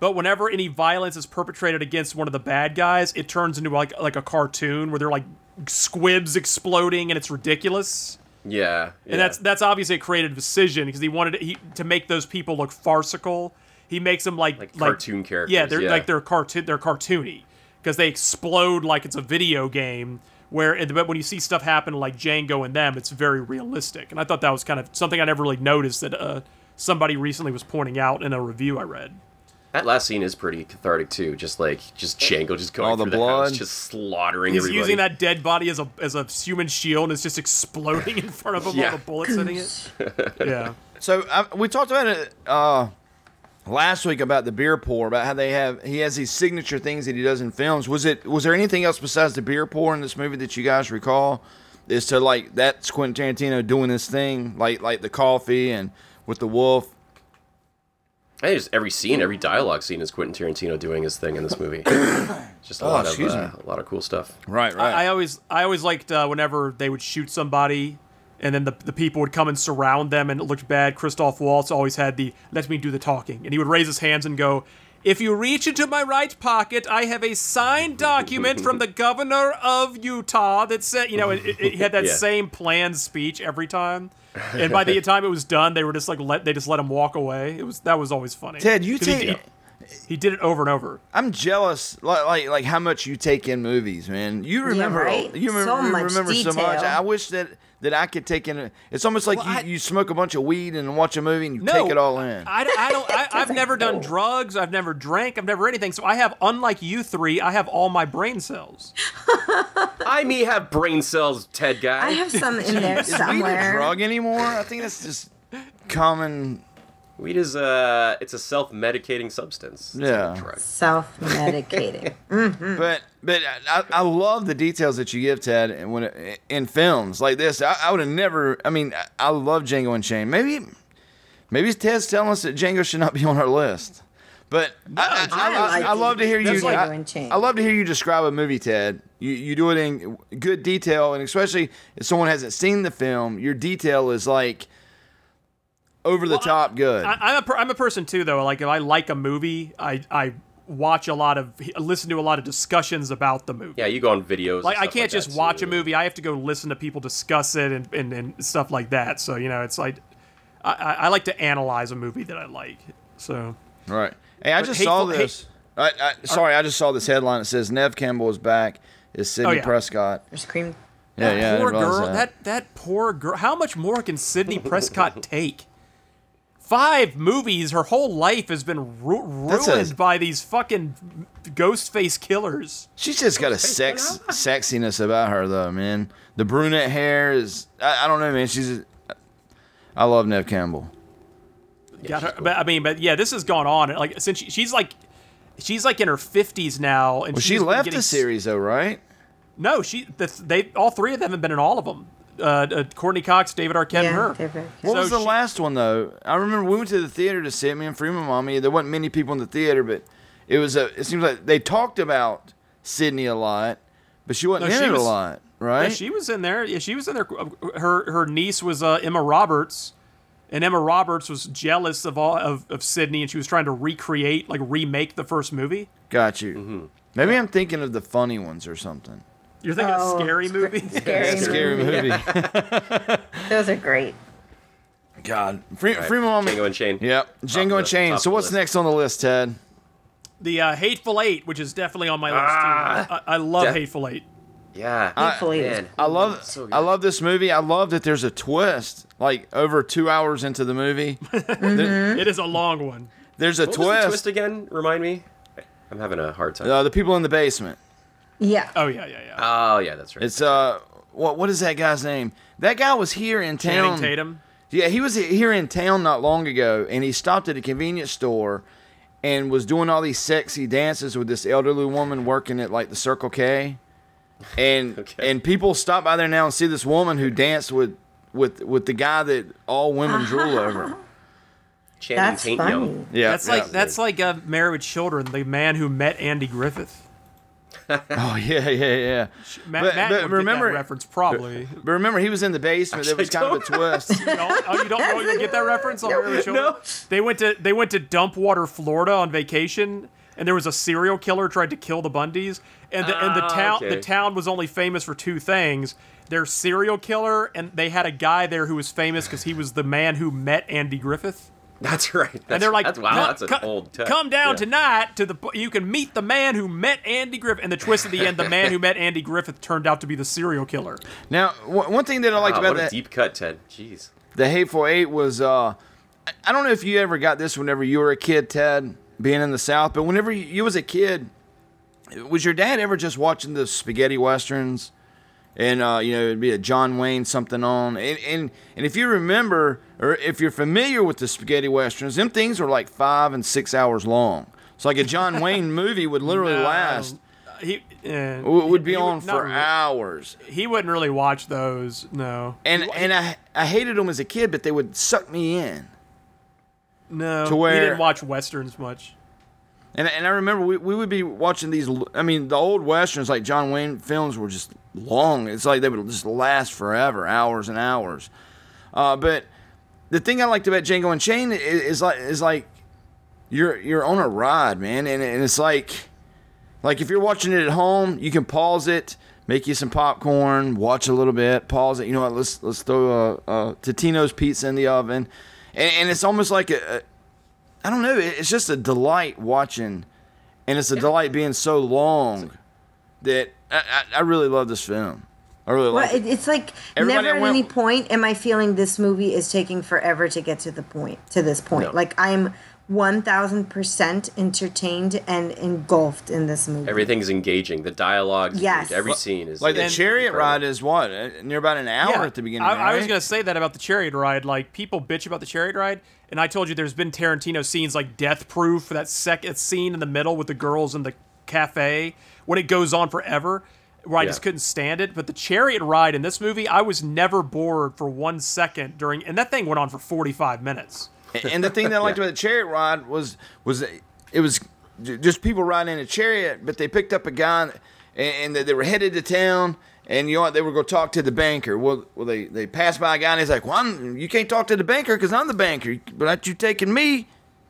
But whenever any violence is perpetrated against one of the bad guys, it turns into like like a cartoon where they're like squibs exploding and it's ridiculous. Yeah, And that's that's obviously a creative decision because he wanted to, he, to make those people look farcical. He makes them like like, cartoon characters, Yeah, they're yeah. like they're cartoon they're cartoony because they explode like it's a video game. Where but when you see stuff happen like Django and them, it's very realistic. And I thought that was kind of something I never really noticed that uh, somebody recently was pointing out in a review I read. That last scene is pretty cathartic too. Just like just Django just going All the through the, house, just slaughtering He's everybody. using that dead body as a as a human shield and it's just exploding in front of him, Yeah. all the bullets hitting it. Yeah. So uh, we talked about it uh, last week about the beer pour, about how they have he has these signature things that he does in films. Was it was there anything else besides the beer pour in this movie that you guys recall? Is to like that's Quentin Tarantino doing this thing, like like the coffee and with the wolf. I think just every scene, every dialogue scene is Quentin Tarantino doing his thing in this movie. just a Oh, lot of uh, a lot of cool stuff. Right, I, I always I always liked uh, whenever they would shoot somebody and then the, the people would come and surround them and it looked bad. Christoph Waltz always had the let me do the talking. And he would raise his hands and go, If you reach into my right pocket, I have a signed document from the governor of Utah that said, you know, it, it, it had that Yeah. same planned speech every time. And by the time it was done, they were just like let they just let him walk away. It was that was always funny. Ted, you take- he did it over and over. I'm jealous, like, like like how much you take in movies, man. You remember, right. you remember, So much remember so much. I wish that that I could take in. A, it's almost like you, you smoke a bunch of weed and watch a movie and you take it all in. I, I don't. I, I've never done drugs. I've never drank. I've never anything. So I have, unlike you three, I have all my brain cells. I may have brain cells, Ted guy. I have some in there Is weed a drug anymore? I think that's just common. Weed is a it's a self medicating substance. It's Yeah. drug. Self-medicating. hmm But but I, I love the details that you give Ted and when it, in films like this. I, I would have never. I mean, I, I love Django Unchained. Maybe maybe Ted's telling us that Django should not be on our list. But I, I, I I, like I love to hear you. like I, Django and I love to hear you describe a movie, Ted. You you do it in good detail, and especially if someone hasn't seen the film, your detail is like over the top good. I, I'm a per, I'm a person too, though. Like if I like a movie, I I watch a lot of listen to a lot of discussions about the movie. Yeah, you go on videos. Like and I can't that, just watch too. a movie. I have to go listen to people discuss it and, and, and stuff like that. So you know, it's like I, I I like to analyze a movie that I like. So Right. Hey, I But just saw hateful- this. I, I, sorry, I just saw this headline. It says Neve Campbell is back. Is Sidney Oh, yeah. Prescott? Or scream. Yeah, that yeah. Poor didn't girl. That. that poor girl. How much more can Sidney Prescott take? Five movies. Her whole life has been ru- That's a- ruined by these fucking ghost face killers. She's just got a sex sexiness about her, though, man. The brunette hair is. I, I don't know, man. She's. I love Neve Campbell. Got her, but I mean, but yeah, this has gone on. Like since she, she's like, she's like in her fifties now, and Well, she left getting the series, though, right? No, she. The, they all three of them have been in all of them. Uh, uh, Courteney Cox, David Arquette, and her. What So was the she- last one though? I remember we went to the theater to see it. Me and Freeman Mommy. There wasn't many people in the theater, but it was a. It seems like they talked about Sidney a lot, but she wasn't No, in she it was- a lot, right? Yeah, she was in there. Yeah, she was in there. Her her niece was uh, Emma Roberts, and Emma Roberts was jealous of all of, of Sidney, and she was trying to recreate, like remake the first movie. Got you. Mm-hmm. Maybe I'm thinking of the funny ones or something. You're thinking Oh, of scary movie. Scary, Scary movie. Those are great. God, Free, Right. Freeman Mommy. Django Unchained. Yep, Django the- and Chain. So what's list. next on the list, Ted? the uh, Hateful Eight, which is definitely on my list too. I, I love Def- Hateful Eight. Yeah. Hateful Eight is man. I love So good. I love this movie. I love that there's a twist. Like over two hours into the movie, there- It is a long one. there's a What was the twist. twist again? Remind me. I'm having a hard time. Uh, the people in the basement. Yeah. Oh yeah, yeah, yeah. oh yeah, that's right. It's uh, what what is that guy's name? That guy was here in Channing town. Tatum. Yeah, he was here in town not long ago, and he stopped at a convenience store and was doing all these sexy dances with this elderly woman working at like the Circle K. And Okay. and people stop by there now and see this woman who danced with with with the guy that all women drool over. Channing That's Tatum. funny. Yeah, that's yeah. like that's like uh, Married with Children, the man who met Andy Griffith. Oh yeah, yeah, yeah. Matt, But- Matt but would remember- get that reference probably. But remember, he was in the basement. It was kind of a twist. You don't, oh, you don't know? You get that reference on Married with Children? They went to they went to Dumpwater, Florida, on vacation, and there was a serial killer tried to kill the Bundys, and the and the Ah, town okay. the town was only famous for two things: their serial killer, and they had a guy there who was famous because he was the man who met Andy Griffith. That's right. That's, and they're like, that's, wow, "Come- that's an come- old tech. Come down Yeah. tonight to the. You can meet the man who met Andy Griffith. And the twist at the end, the man who met Andy Griffith turned out to be the serial killer. Now, one one thing that I liked Wow, about what a that deep cut, Ted. Jeez. the Hateful Eight was uh, I- I don't know if you ever got this whenever you were a kid, Ted, being in the South, but whenever you, you was a kid, was your dad ever just watching the spaghetti westerns? And uh, you know, it'd be a John Wayne something on, and, and and if you remember, or if you're familiar with the spaghetti westerns, them things are like five and six hours long. It's like a John Wayne movie would literally No. last, He uh, would would be he on not for really. hours. He wouldn't really watch those. No. And and I I hated them as a kid, but they would suck me in. No. To where- he didn't watch westerns much. And, and I remember we, we would be watching these. I mean, the old westerns like John Wayne films were just long. It's like they would just last forever, hours and hours. Uh, but the thing I liked about Django Unchained is, is like is like you're you're on a ride, man, and, and it's like like if you're watching it at home, you can pause it, make you some popcorn, watch a little bit, pause it. You know what? Let's let's throw a, a Totino's pizza in the oven, and, and it's almost like a, a I don't know. It's just a delight watching, and it's a delight being so long that I, I, I really love this film. I really Well, like it, it. it's like Everybody never at went- any point am I feeling this movie is taking forever to get to the point to this point. No. Like I'm one thousand percent entertained and engulfed in this movie. Everything's engaging. The dialogue's Yes. great. Every scene is Like the chariot incredible. ride is what uh, near about an hour at the beginning. I, I was gonna say that about the chariot ride. Like people bitch about the chariot ride, and I told you there's been Tarantino scenes like Death Proof for that second scene in the middle with the girls and the cafe when it goes on forever. Where I Yeah. just couldn't stand it. But the chariot ride in this movie, I was never bored for one second during, and that thing went on for 45 minutes. and the thing that I liked about the chariot ride was was it was just people riding in a chariot, but they picked up a guy and, and they- they were headed to town. And you know what? They were going to talk to the banker. Well, well, they they passed by a guy and he's like, "Well, I'm, you can't talk to the banker because I'm the banker. But you taking me,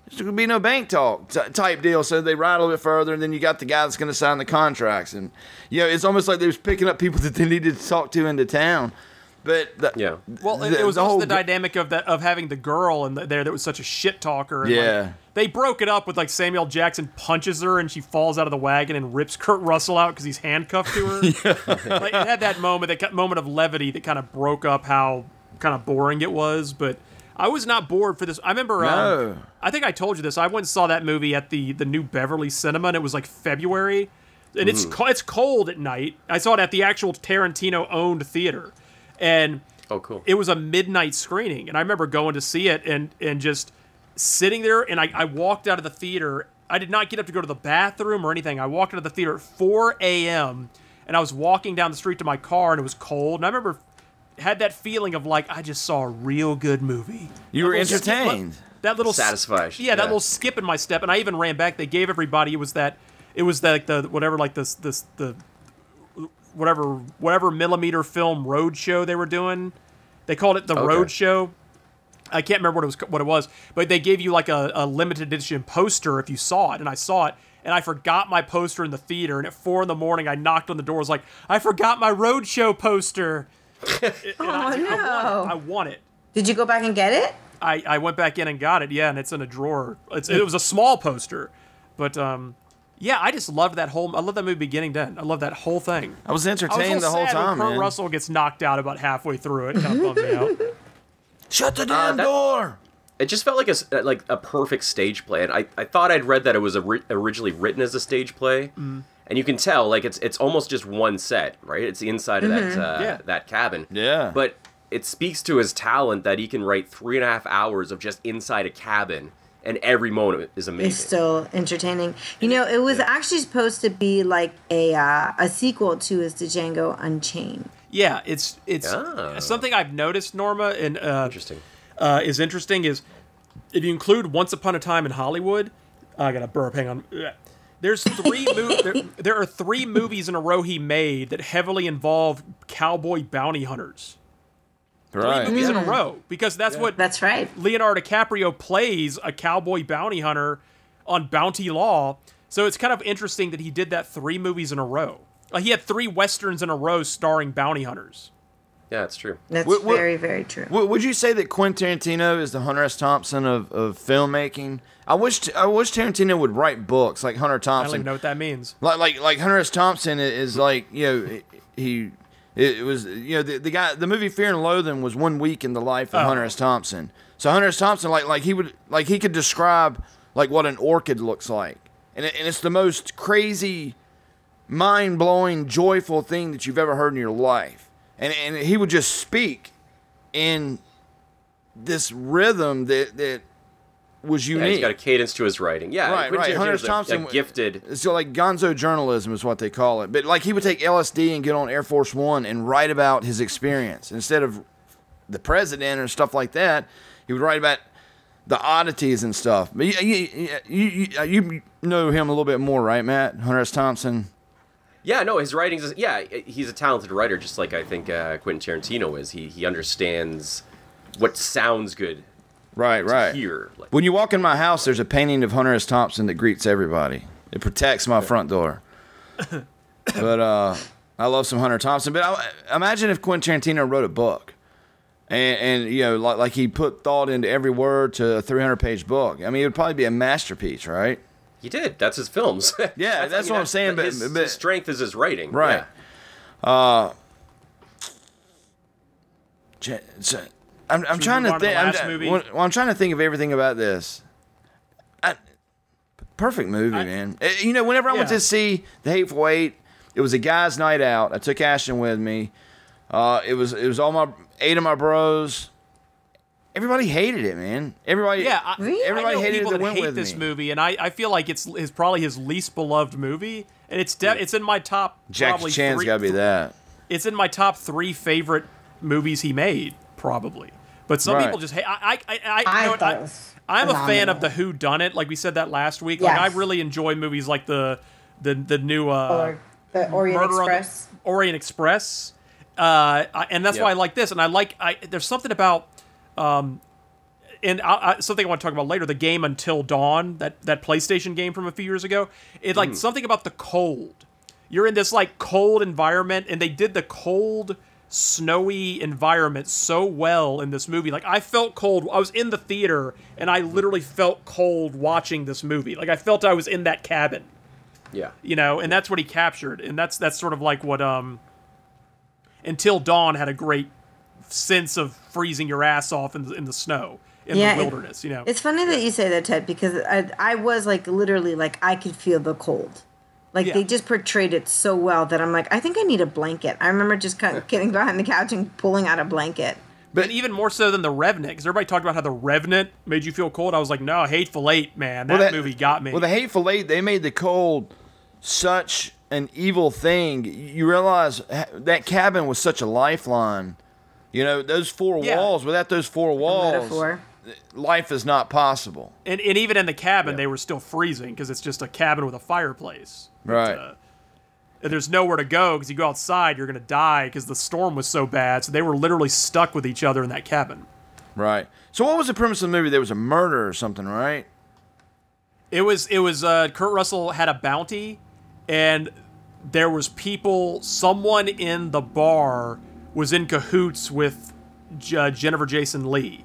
there's going to be no bank talk t- type deal." So they ride a little bit further, and then you got the guy that's going to sign the contracts. And you know, it's almost like they was picking up people that they needed to talk to into town. But the, Yeah. Well, it, the- it was the also whole the dynamic of that of having the girl and there that was such a shit talker. and, like, Yeah. they broke it up with like Samuel Jackson punches her and she falls out of the wagon and rips Kurt Russell out because he's handcuffed to her. like, it had that moment, that moment of levity that kind of broke up how kind of boring it was. But I was not bored for this. I remember. No. Um, I think I told you this. I went and saw that movie at the the New Beverly Cinema, and it was like February, and it's Mm. co- it's cold at night. I saw it at the actual Tarantino owned theater, and Oh, cool. it was a midnight screening, and I remember going to see it and and just sitting there, and I, I walked out of the theater. I did not get up to go to the bathroom or anything. I walked out of the theater at 4 a.m. and I was walking down the street to my car, and it was cold. And I remember had that feeling of like I just saw a real good movie. You were little skip- entertained. that little Satisfied, Yeah, that yeah. little skip in my step, and I even ran back. They gave everybody it was that it was that the whatever like this this the whatever whatever millimeter film road show they were doing. They called it the Okay. road show. I can't remember what it was what it was, but they gave you like a, a limited edition poster if you saw it, and I saw it, and I forgot my poster in the theater, and at four in the morning I knocked on the door, I was like, I forgot my road show poster. And Oh I, no! I want it. Did you go back and get it? I, I went back in and got it, yeah, and it's in a drawer. It's, it was a small poster, but um, yeah, I just loved that whole. I love that movie beginning to end. I love that whole thing. I was I was entertained the whole sad when time, Kurt man. Russell gets knocked out about halfway through it. Kind of bummed me out. Shut the Uh, damn that- door. It just felt like a s- uh, like a perfect stage play. And I, I thought I'd read that it was ori- originally written as a stage play, Mm. And you can tell like it's it's almost just one set, right? It's the inside of that uh, Mm-hmm. Yeah. that cabin. Yeah. But it speaks to his talent that he can write three and a half hours of just inside a cabin, and every moment is amazing. It's still entertaining. You know, it was actually supposed to be like a uh, a sequel to is his Django Unchained. Yeah, it's it's Ah. something I've noticed, Norma, and uh, Interesting. uh, is interesting is if you include Once Upon a Time in Hollywood, I got to burp. Hang on. There's three mo- there, there are three movies in a row he made that heavily involve cowboy bounty hunters. Right. Three movies in a mm. row because that's what that's right. Leonardo DiCaprio plays a cowboy bounty hunter on Bounty Law. So it's kind of interesting that he did that three movies in a row. Like he had three westerns in a row starring bounty hunters. Yeah, it's true. That's What- what- very, very true. W- Would you say that Quentin Tarantino is the Hunter S. Thompson of, of filmmaking? I wish I wish Tarantino would write books like Hunter Thompson. I don't Thompson. even know what that means. Like like like Hunter S. Thompson is like you know he it was you know the, the guy the movie Fear and Loathing was one week in the life of Oh. Hunter S. Thompson. So Hunter S. Thompson like like he would like he could describe like what an orchid looks like, and it, and it's the most crazy, mind blowing, joyful thing that you've ever heard in your life, and and he would just speak in this rhythm that that was unique. Yeah, he's got a cadence to his writing. Yeah, right, Quentin right. Hunter S. Thompson, a, a gifted. So like Gonzo journalism is what they call it. But like he would take LSD and get on Air Force One and write about his experience instead of the president or stuff like that. He would write about the oddities and stuff. But you, you, you, you, you know him a little bit more, right, Matt? Hunter S. Thompson. Yeah, no, his writings. Is, yeah, he's a talented writer, just like I think uh, Quentin Tarantino is. He he understands what sounds good. Right, right. Here, like, When you walk in my house, there's a painting of Hunter S. Thompson that greets everybody. It protects my front door. but uh, I love some Hunter Thompson. But I, imagine if Quentin Tarantino wrote a book, and, and you know, like, like he put thought into every word to a 300 page book. I mean, it would probably be a masterpiece, right? He did. That's his films. Yeah, that's what I'm saying, but- his, but- his strength is his writing. Right. Yeah. Uh, j- j- I'm, I'm Should we trying to on to the think. I'm, last try- movie? well, well, I'm trying to think of everything about this. I, perfect movie, man. Uh, You know, whenever I went to see The Hateful Eight, it was a guy's night out. I took Ashton with me. Uh, it was it was all my eight of my bros. Everybody hated it, man. Everybody, Yeah, I, everybody I know hated it people that that went hate with this me. movie, and I, I feel like it's is probably his least beloved movie, and it's de- it's in my top. Jackie probably Chan's three- got to be that. It's in my top three favorite movies he made, probably. But some Right. people just hate. I I I, I, you know I I'm a fan of the Who Done It, like we said that last week. Like I really enjoy movies like the the the new uh, Or the Orient Murder on the- Express. Orient Express, uh, I, and that's Yep. why I like this. And I like I there's something about um, and I, I, something I want to talk about later. The game Until Dawn, that that PlayStation game from a few years ago. It like something about the cold. You're in this like cold environment, and they did the cold, snowy environment so well in this movie. Like I felt cold. I was in the theater, and I literally felt cold watching this movie. Like I felt I was in that cabin Yeah. you know, and that's what he captured, and that's that's sort of like what um. Until Dawn had a great sense of freezing your ass off in the, in the snow in Yeah, the it- wilderness, you know. It's funny that you say that, Ted, because I, I was like literally like I could feel the cold. Like Yeah. they just portrayed it so well that I'm like, I think I need a blanket. I remember just kind of getting behind the couch and pulling out a blanket. and even more so than the Revenant, because everybody talked about how the Revenant made you feel cold. I was like, no, Hateful Eight, man, that, Well, movie got me. Well, the Hateful Eight, they made the cold such an evil thing. You realize that cabin was such a lifeline. You know, those four Yeah. walls, without those four walls, life is not possible. and, and even in the cabin, they were still freezing because it's just a cabin with a fireplace. Right. uh, And there's nowhere to go because you go outside, you're gonna die because the storm was so bad. So they were literally stuck with each other in that cabin. Right. So, what was the premise of the movie? There was a murder or something, right? It was it was uh, Kurt Russell had a bounty, and there was people. Someone in the bar was in cahoots with J- uh, Jennifer Jason Leigh,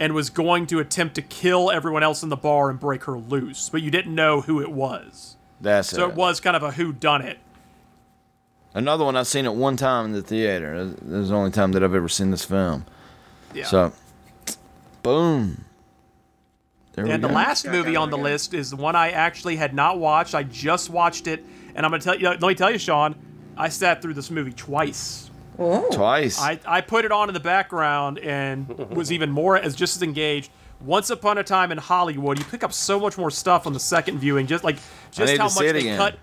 and was going to attempt to kill everyone else in the bar and break her loose. But you didn't know who it was, That's so it. it was kind of a who done it. Another one I've seen it one time in the theater. This is the only time that I've ever seen this film. Yeah. So, boom. There And we the go. last movie on the list is the one I actually had not watched. I just watched it, and I'm gonna tell you. Let me tell you, Sean. I sat through this movie twice. Twice. I, I put it on in the background and was even more as just as engaged. Once upon a time in Hollywood, you pick up so much more stuff on the second viewing. Just like just how much they again. cut,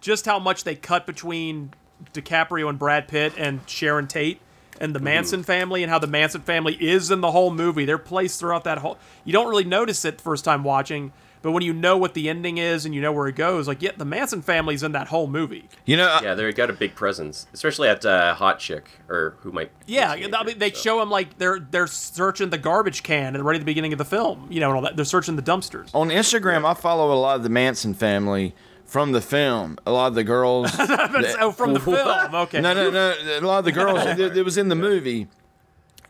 just how much they cut between DiCaprio and Brad Pitt and Sharon Tate. and the Manson family and how the Manson family is in the whole movie. They're placed throughout that whole. You don't really notice it the first time watching, but when you know what the ending is and you know where it goes, like yeah, the Manson family's in that whole movie. You know, yeah, they got a big presence, especially at uh, Hot Chick or who might. Yeah, I mean, they show them like they're they're searching the garbage can and right at the beginning of the film, you know, and all that. They're searching the dumpsters. On Instagram, I follow a lot of the Manson family from the film. A lot of the girls. oh, from the film. Okay. No, no, no. A lot of the girls it, that was in the movie,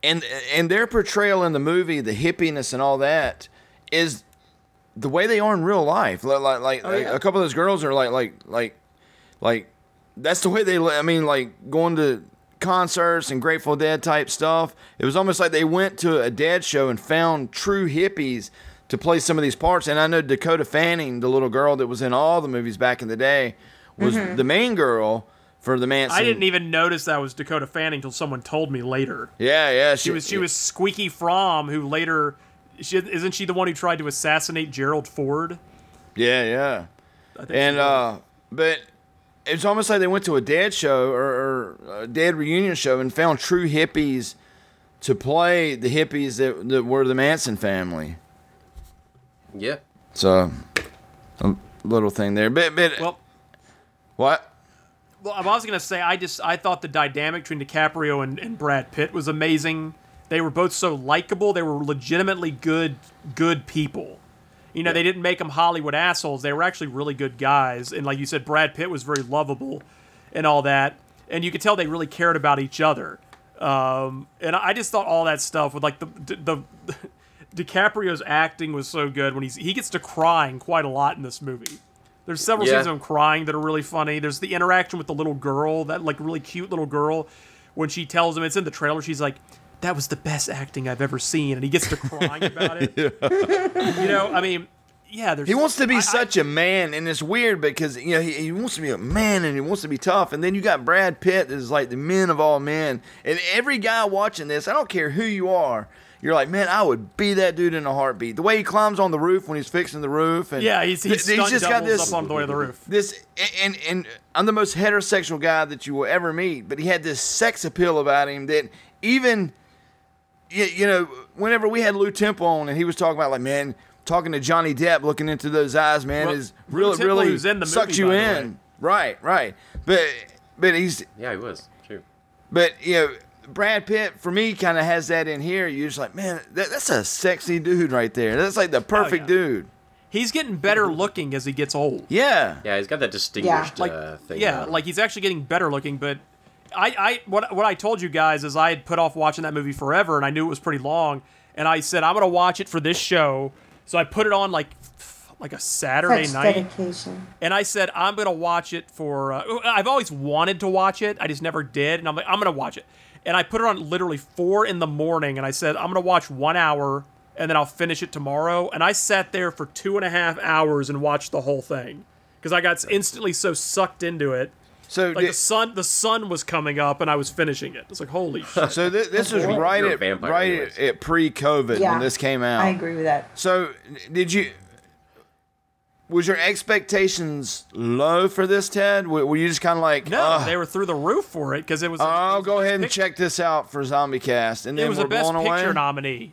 and and their portrayal in the movie, the hippiness and all that, is the way they are in real life. Like, like, like Oh, yeah. a couple of those girls are like, like, like, like, that's the way they. I mean, like going to concerts and Grateful Dead type stuff. It was almost like they went to a Dead show and found true hippies to play some of these parts. And I know Dakota Fanning, the little girl that was in all the movies back in the day, was Mhm. the main girl for the Manson. I didn't even notice that was Dakota Fanning until someone told me later. Yeah, yeah. She was she was Squeaky Fromme, who later, she, isn't she the one who tried to assassinate Gerald Ford? Yeah, yeah. think And uh, but it's almost like they went to a dead show or, or a dead reunion show and found true hippies to play the hippies that, that were the Manson family. Yeah. So a little thing there, but but well, what? Well, I was gonna say I just I thought the dynamic between DiCaprio and, and Brad Pitt was amazing. They were both so likable. They were legitimately good good people. You know, they didn't make them Hollywood assholes. They were actually really good guys. And like you said, Brad Pitt was very lovable and all that. And you could tell they really cared about each other. Um, and I just thought all that stuff with like the the, the DiCaprio's acting was so good when he's he gets to crying quite a lot in this movie. There's several Yeah. scenes of him crying that are really funny. There's the interaction with the little girl, that like really cute little girl, when she tells him it's in the trailer. She's like, "That was the best acting I've ever seen," and he gets to crying about it. You know, I mean, yeah. There's He wants to be such a man, and it's weird because you know he, he wants to be a man and he wants to be tough, and then you got Brad Pitt that is like the men of all men, and every guy watching this, I don't care who you are, you're like, man, I would be that dude in a heartbeat. The way he climbs on the roof when he's fixing the roof, and Yeah, he's- he's th- stunt doubles up on the way to the roof. This and and I'm the most heterosexual guy that you will ever meet, but he had this sex appeal about him that even you, you know, whenever we had Lew Temple on and he was talking about like, man, talking to Johnny Depp, looking into those eyes, man, Well, is really Temple, really who's in the sucks movie, you by the in. Right, right. But but he's Yeah, he was. True. but you know, Brad Pitt for me kind of has that in here. You're just like, man, that, that's a sexy dude right there. That's like the perfect dude. He's getting better looking as he gets old. Yeah. Yeah, he's got that distinguished like uh, thing. yeah, on. like he's actually getting better looking. But I, I what what I told you guys is I had put off watching that movie forever, and I knew it was pretty long, and I said I'm gonna watch it for this show. So I put it on like like a Saturday Such night. dedication. And I said I'm gonna watch it for. Uh, I've always wanted to watch it. I just never did. And I'm like I'm gonna watch it. And I put it on literally four in the morning. And I said I'm gonna watch one hour, and then I'll finish it tomorrow. And I sat there for two and a half hours and watched the whole thing because I got instantly so sucked into it. So like the sun, the sun was coming up, and I was finishing it. It's like holy shit. So th- this was You're right at right anyways. at, at pre-COVID Yeah, when this came out. I agree with that. So did you? Was your expectations low for this, Ted? Were, were you just kind of like, No, "Ugh, they were through the roof for it because it was. I'll go ahead and check this out for Zombie Cast, and then it was we're a best blown picture away. nominee.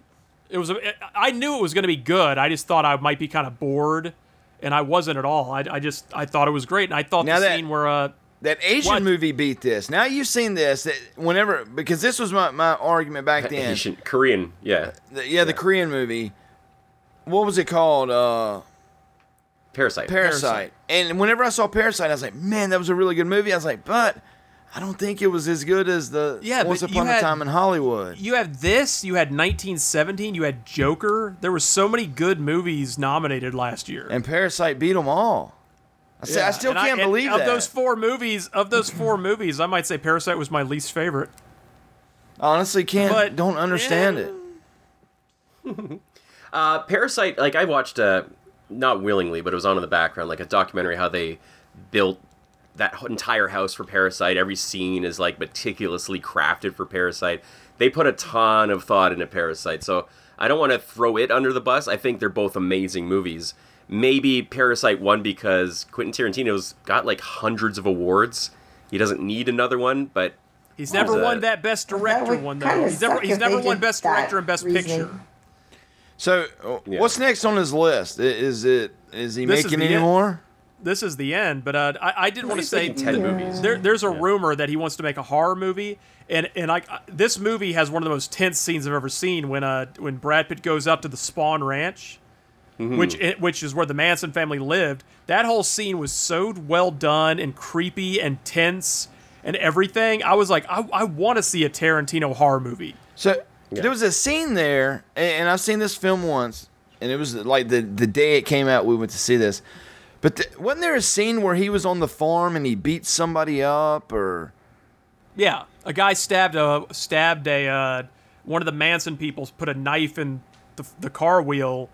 It was. A, I knew it was going to be good. I just thought I might be kind of bored, and I wasn't at all. I, I just I thought it was great, and I thought Now the that- scene where uh That Asian What? movie beat this. Now you've seen this. That whenever because this was my, my argument back then. Asian, Korean, yeah. The- yeah, the Korean movie. What was it called? Uh, Parasite. Parasite. And whenever I saw Parasite, I was like, man, that was a really good movie. I was like, but I don't think it was as good as the Yeah, Once but you Upon a Time in Hollywood. you had this, you had 1917, you had Joker. There were so many good movies nominated last year. And Parasite beat them all. I, say, I still and can't and believe of that. those four movies. Of those four movies, I might say Parasite was my least favorite. Honestly, can't But- don't understand it. Uh, Parasite, like I watched, uh, not willingly, but it was on in the background, like a documentary how they built that entire house for Parasite. Every scene is like meticulously crafted for Parasite. They put a ton of thought into Parasite, so I don't want to throw it under the bus. I think they're both amazing movies. Maybe Parasite won because Quentin Tarantino's got like hundreds of awards. He doesn't need another one, but He's never Who's won that? that best director would one though. He's never he's never won best director and best reasoning. picture. So, uh, what's next on his list? Is it is he This making the any end. more? This is the end, but uh, I, I did want to say making 10 movies. There, there's a rumor that he wants to make a horror movie, and and like uh, this movie has one of the most tense scenes I've ever seen when uh when Brad Pitt goes up to the Spahn Ranch, Mm-hmm. which which is where the Manson family lived. That whole scene was so well done and creepy and tense and everything. I was like, I, I want to see a Tarantino horror movie. So there was a scene there, and, and I've seen this film once, and it was like the the day it came out, we went to see this. But th- wasn't there a scene where he was on the farm and he beat somebody up, or Yeah, a guy stabbed a stabbed a uh, one of the Manson people. Put a knife in the, the car wheel,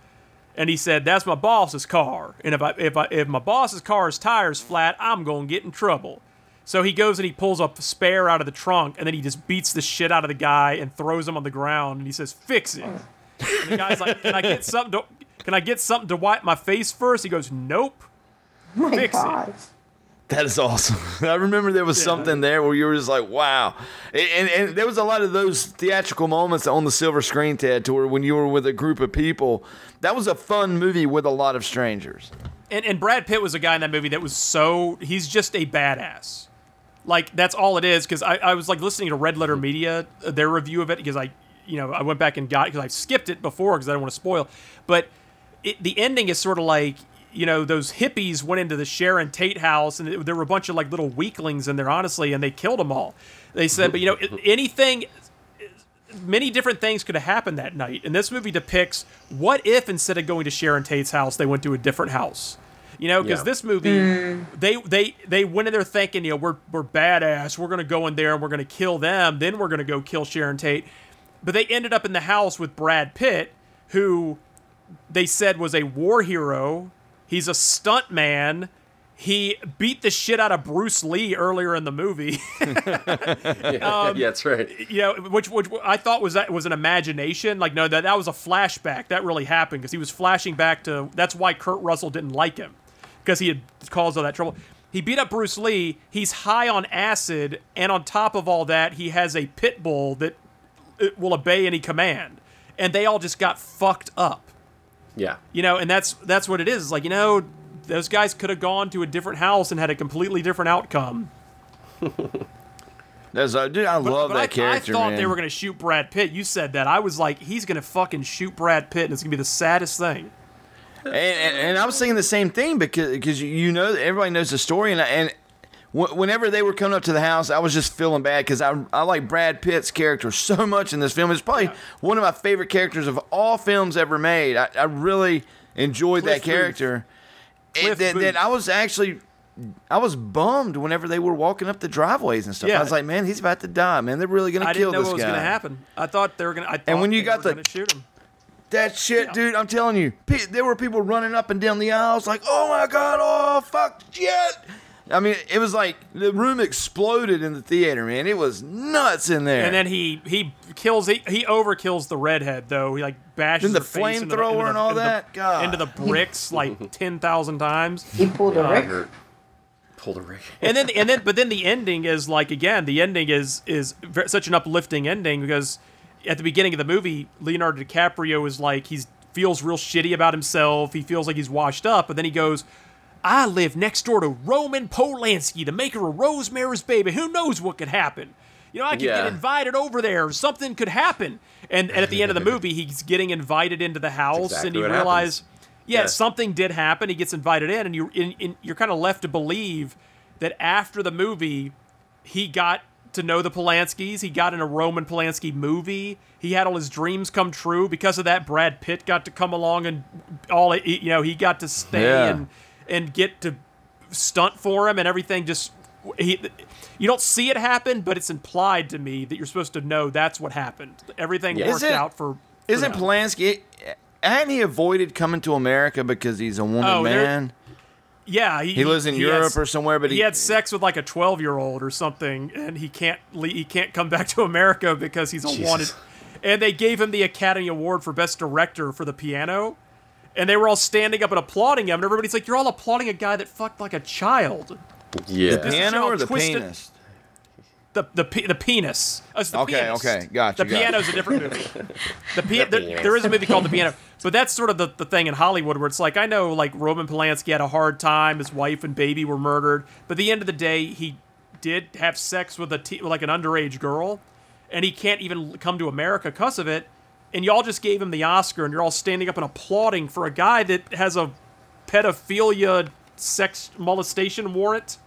and he said, "That's my boss's car. And if I if I if my boss's car's tires flat, I'm gonna get in trouble." So he goes and he pulls a spare out of the trunk, and then he just beats the shit out of the guy and throws him on the ground, and he says, "Fix it." And the guy's like, "Can I get something to Can I get something to wipe my face first? He goes, "Nope." Oh my Fix it. That is awesome. I remember there was something there where you were just like, wow, and, and there was a lot of those theatrical moments on the silver screen, Ted, to where when you were with a group of people, that was a fun movie with a lot of strangers. And, and Brad Pitt was a guy in that movie that was so he's just a badass. Like that's all it is. Because I, I was like listening to Red Letter Media uh, their review of it because I you know I went back and got it because I skipped it before because I don't want to spoil. But it, the ending is sort of like you know those hippies went into the Sharon Tate house and there were a bunch of like little weaklings in there honestly and they killed them all. They said, but you know anything many different things could have happened that night. And this movie depicts what if instead of going to Sharon Tate's house, they went to a different house. You know, because Yeah. this movie, mm. they they they went in there thinking, you know, we're we're badass. We're gonna go in there and we're gonna kill them. Then we're gonna go kill Sharon Tate. But they ended up in the house with Brad Pitt, who they said was a war hero. He's a stunt man. He beat the shit out of Bruce Lee earlier in the movie. yeah, um, yeah, that's right. you know, which which I thought was that was an imagination. Like, no, that that was a flashback. That really happened because he was flashing back to. That's why Kurt Russell didn't like him because he had caused all that trouble. He beat up Bruce Lee. He's high on acid, and on top of all that, he has a pit bull that will obey any command. And they all just got fucked up. Yeah. You know, and that's that's what it is. It's like, you know, those guys could have gone to a different house and had a completely different outcome. That's uh, dude, I love But that I, character. I thought man. they were going to shoot Brad Pitt. You said that. I was like, he's going to fucking shoot Brad Pitt, and it's going to be the saddest thing. and, and, and I was thinking the same thing because because you know everybody knows the story and and whenever they were coming up to the house, I was just feeling bad because I I like Brad Pitt's character so much in this film. It's probably one of my favorite characters of all films ever made. I, I really enjoyed Cliff that character. And Cliff that. I was actually. I was bummed whenever they were walking up the driveways and stuff. Yeah. I was like, "Man, he's about to die, man. They're really gonna I kill didn't know this what was guy." going to happen. I thought they were to. And when you got the- shoot him, That shit, dude, I'm telling you, there were people running up and down the aisles like, oh my god, oh fuck, shit. I mean, it was like the room exploded in the theater, man. It was nuts in there. and then he he kills he, he overkills the redhead though. He like bashes Then the her face into flamethrower and all into the- that? God. into the bricks like ten thousand times. He pulled a Uh, Rick. Hurt. Pulled a rig. and then and then but then the ending is like again the ending is is ver- such an uplifting ending because at the beginning of the movie Leonardo DiCaprio is like he's feels real shitty about himself he feels like he's washed up but then he goes I live next door to Roman Polanski the maker of Rosemary's Baby who knows what could happen you know I could Yeah. get invited over there something could happen and, and at the end of the movie he's getting invited into the house exactly and he realizes yeah, Yeah. something did happen. He gets invited in, and you in, in, you're kind of left to believe that after the movie, he got to know the Polanskis. He got in a Roman Polanski movie. He had all his dreams come true because of that. Brad Pitt got to come along and all you know he got to stay Yeah. and and get to stunt for him and everything. Just he. You don't see it happen, but it's implied to me that you're supposed to know that's what happened. Everything Yeah. worked Isn't- out for. for Isn't them. Polanski? Hadn't he avoided coming to America because he's a woman Oh, man? Yeah, He lives in Europe has- or somewhere, but he, he- had sex with like a twelve year old or something, and he can't he can't come back to America because he's a Jesus. wanted. And they gave him the Academy Award for Best Director for the piano, and they were all standing up and applauding him, and everybody's like, "You're all applauding a guy that fucked like a child." Yeah. The piano or the twisted- penis? the the pe- the penis. Uh, the Okay, pianist. okay, gotcha, The gotcha. piano's a different movie. The, pia- The there- there is a movie called The Piano, but that's sort of the, the thing in Hollywood where it's like I know like Roman Polanski had a hard time, his wife and baby were murdered, but at the end of the day he did have sex with a te- like an underage girl, and he can't even come to America because of it. And y'all just gave him the Oscar, and you're all standing up and applauding for a guy that has a pedophilia, sex molestation warrant.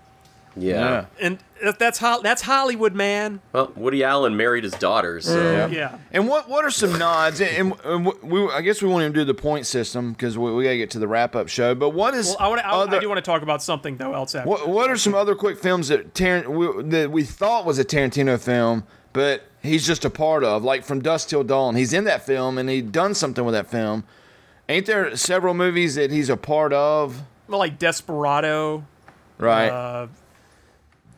Yeah. And that's Hol- that's Hollywood, man. Well, Woody Allen married his daughters, so Yeah. And what what are some nods? And, and we, I guess we won't even do the point system because we, we got to get to the wrap up show. But what is Well, I want to. I, other, I do want to talk about something though else after. what what are some other quick films that Tar- we, that we thought was a Tarantino film, but he's just a part of? Like from Dusk Till Dawn, he's in that film and he done something with that film. Ain't there several movies that he's a part of? Like Desperado. Right. Uh,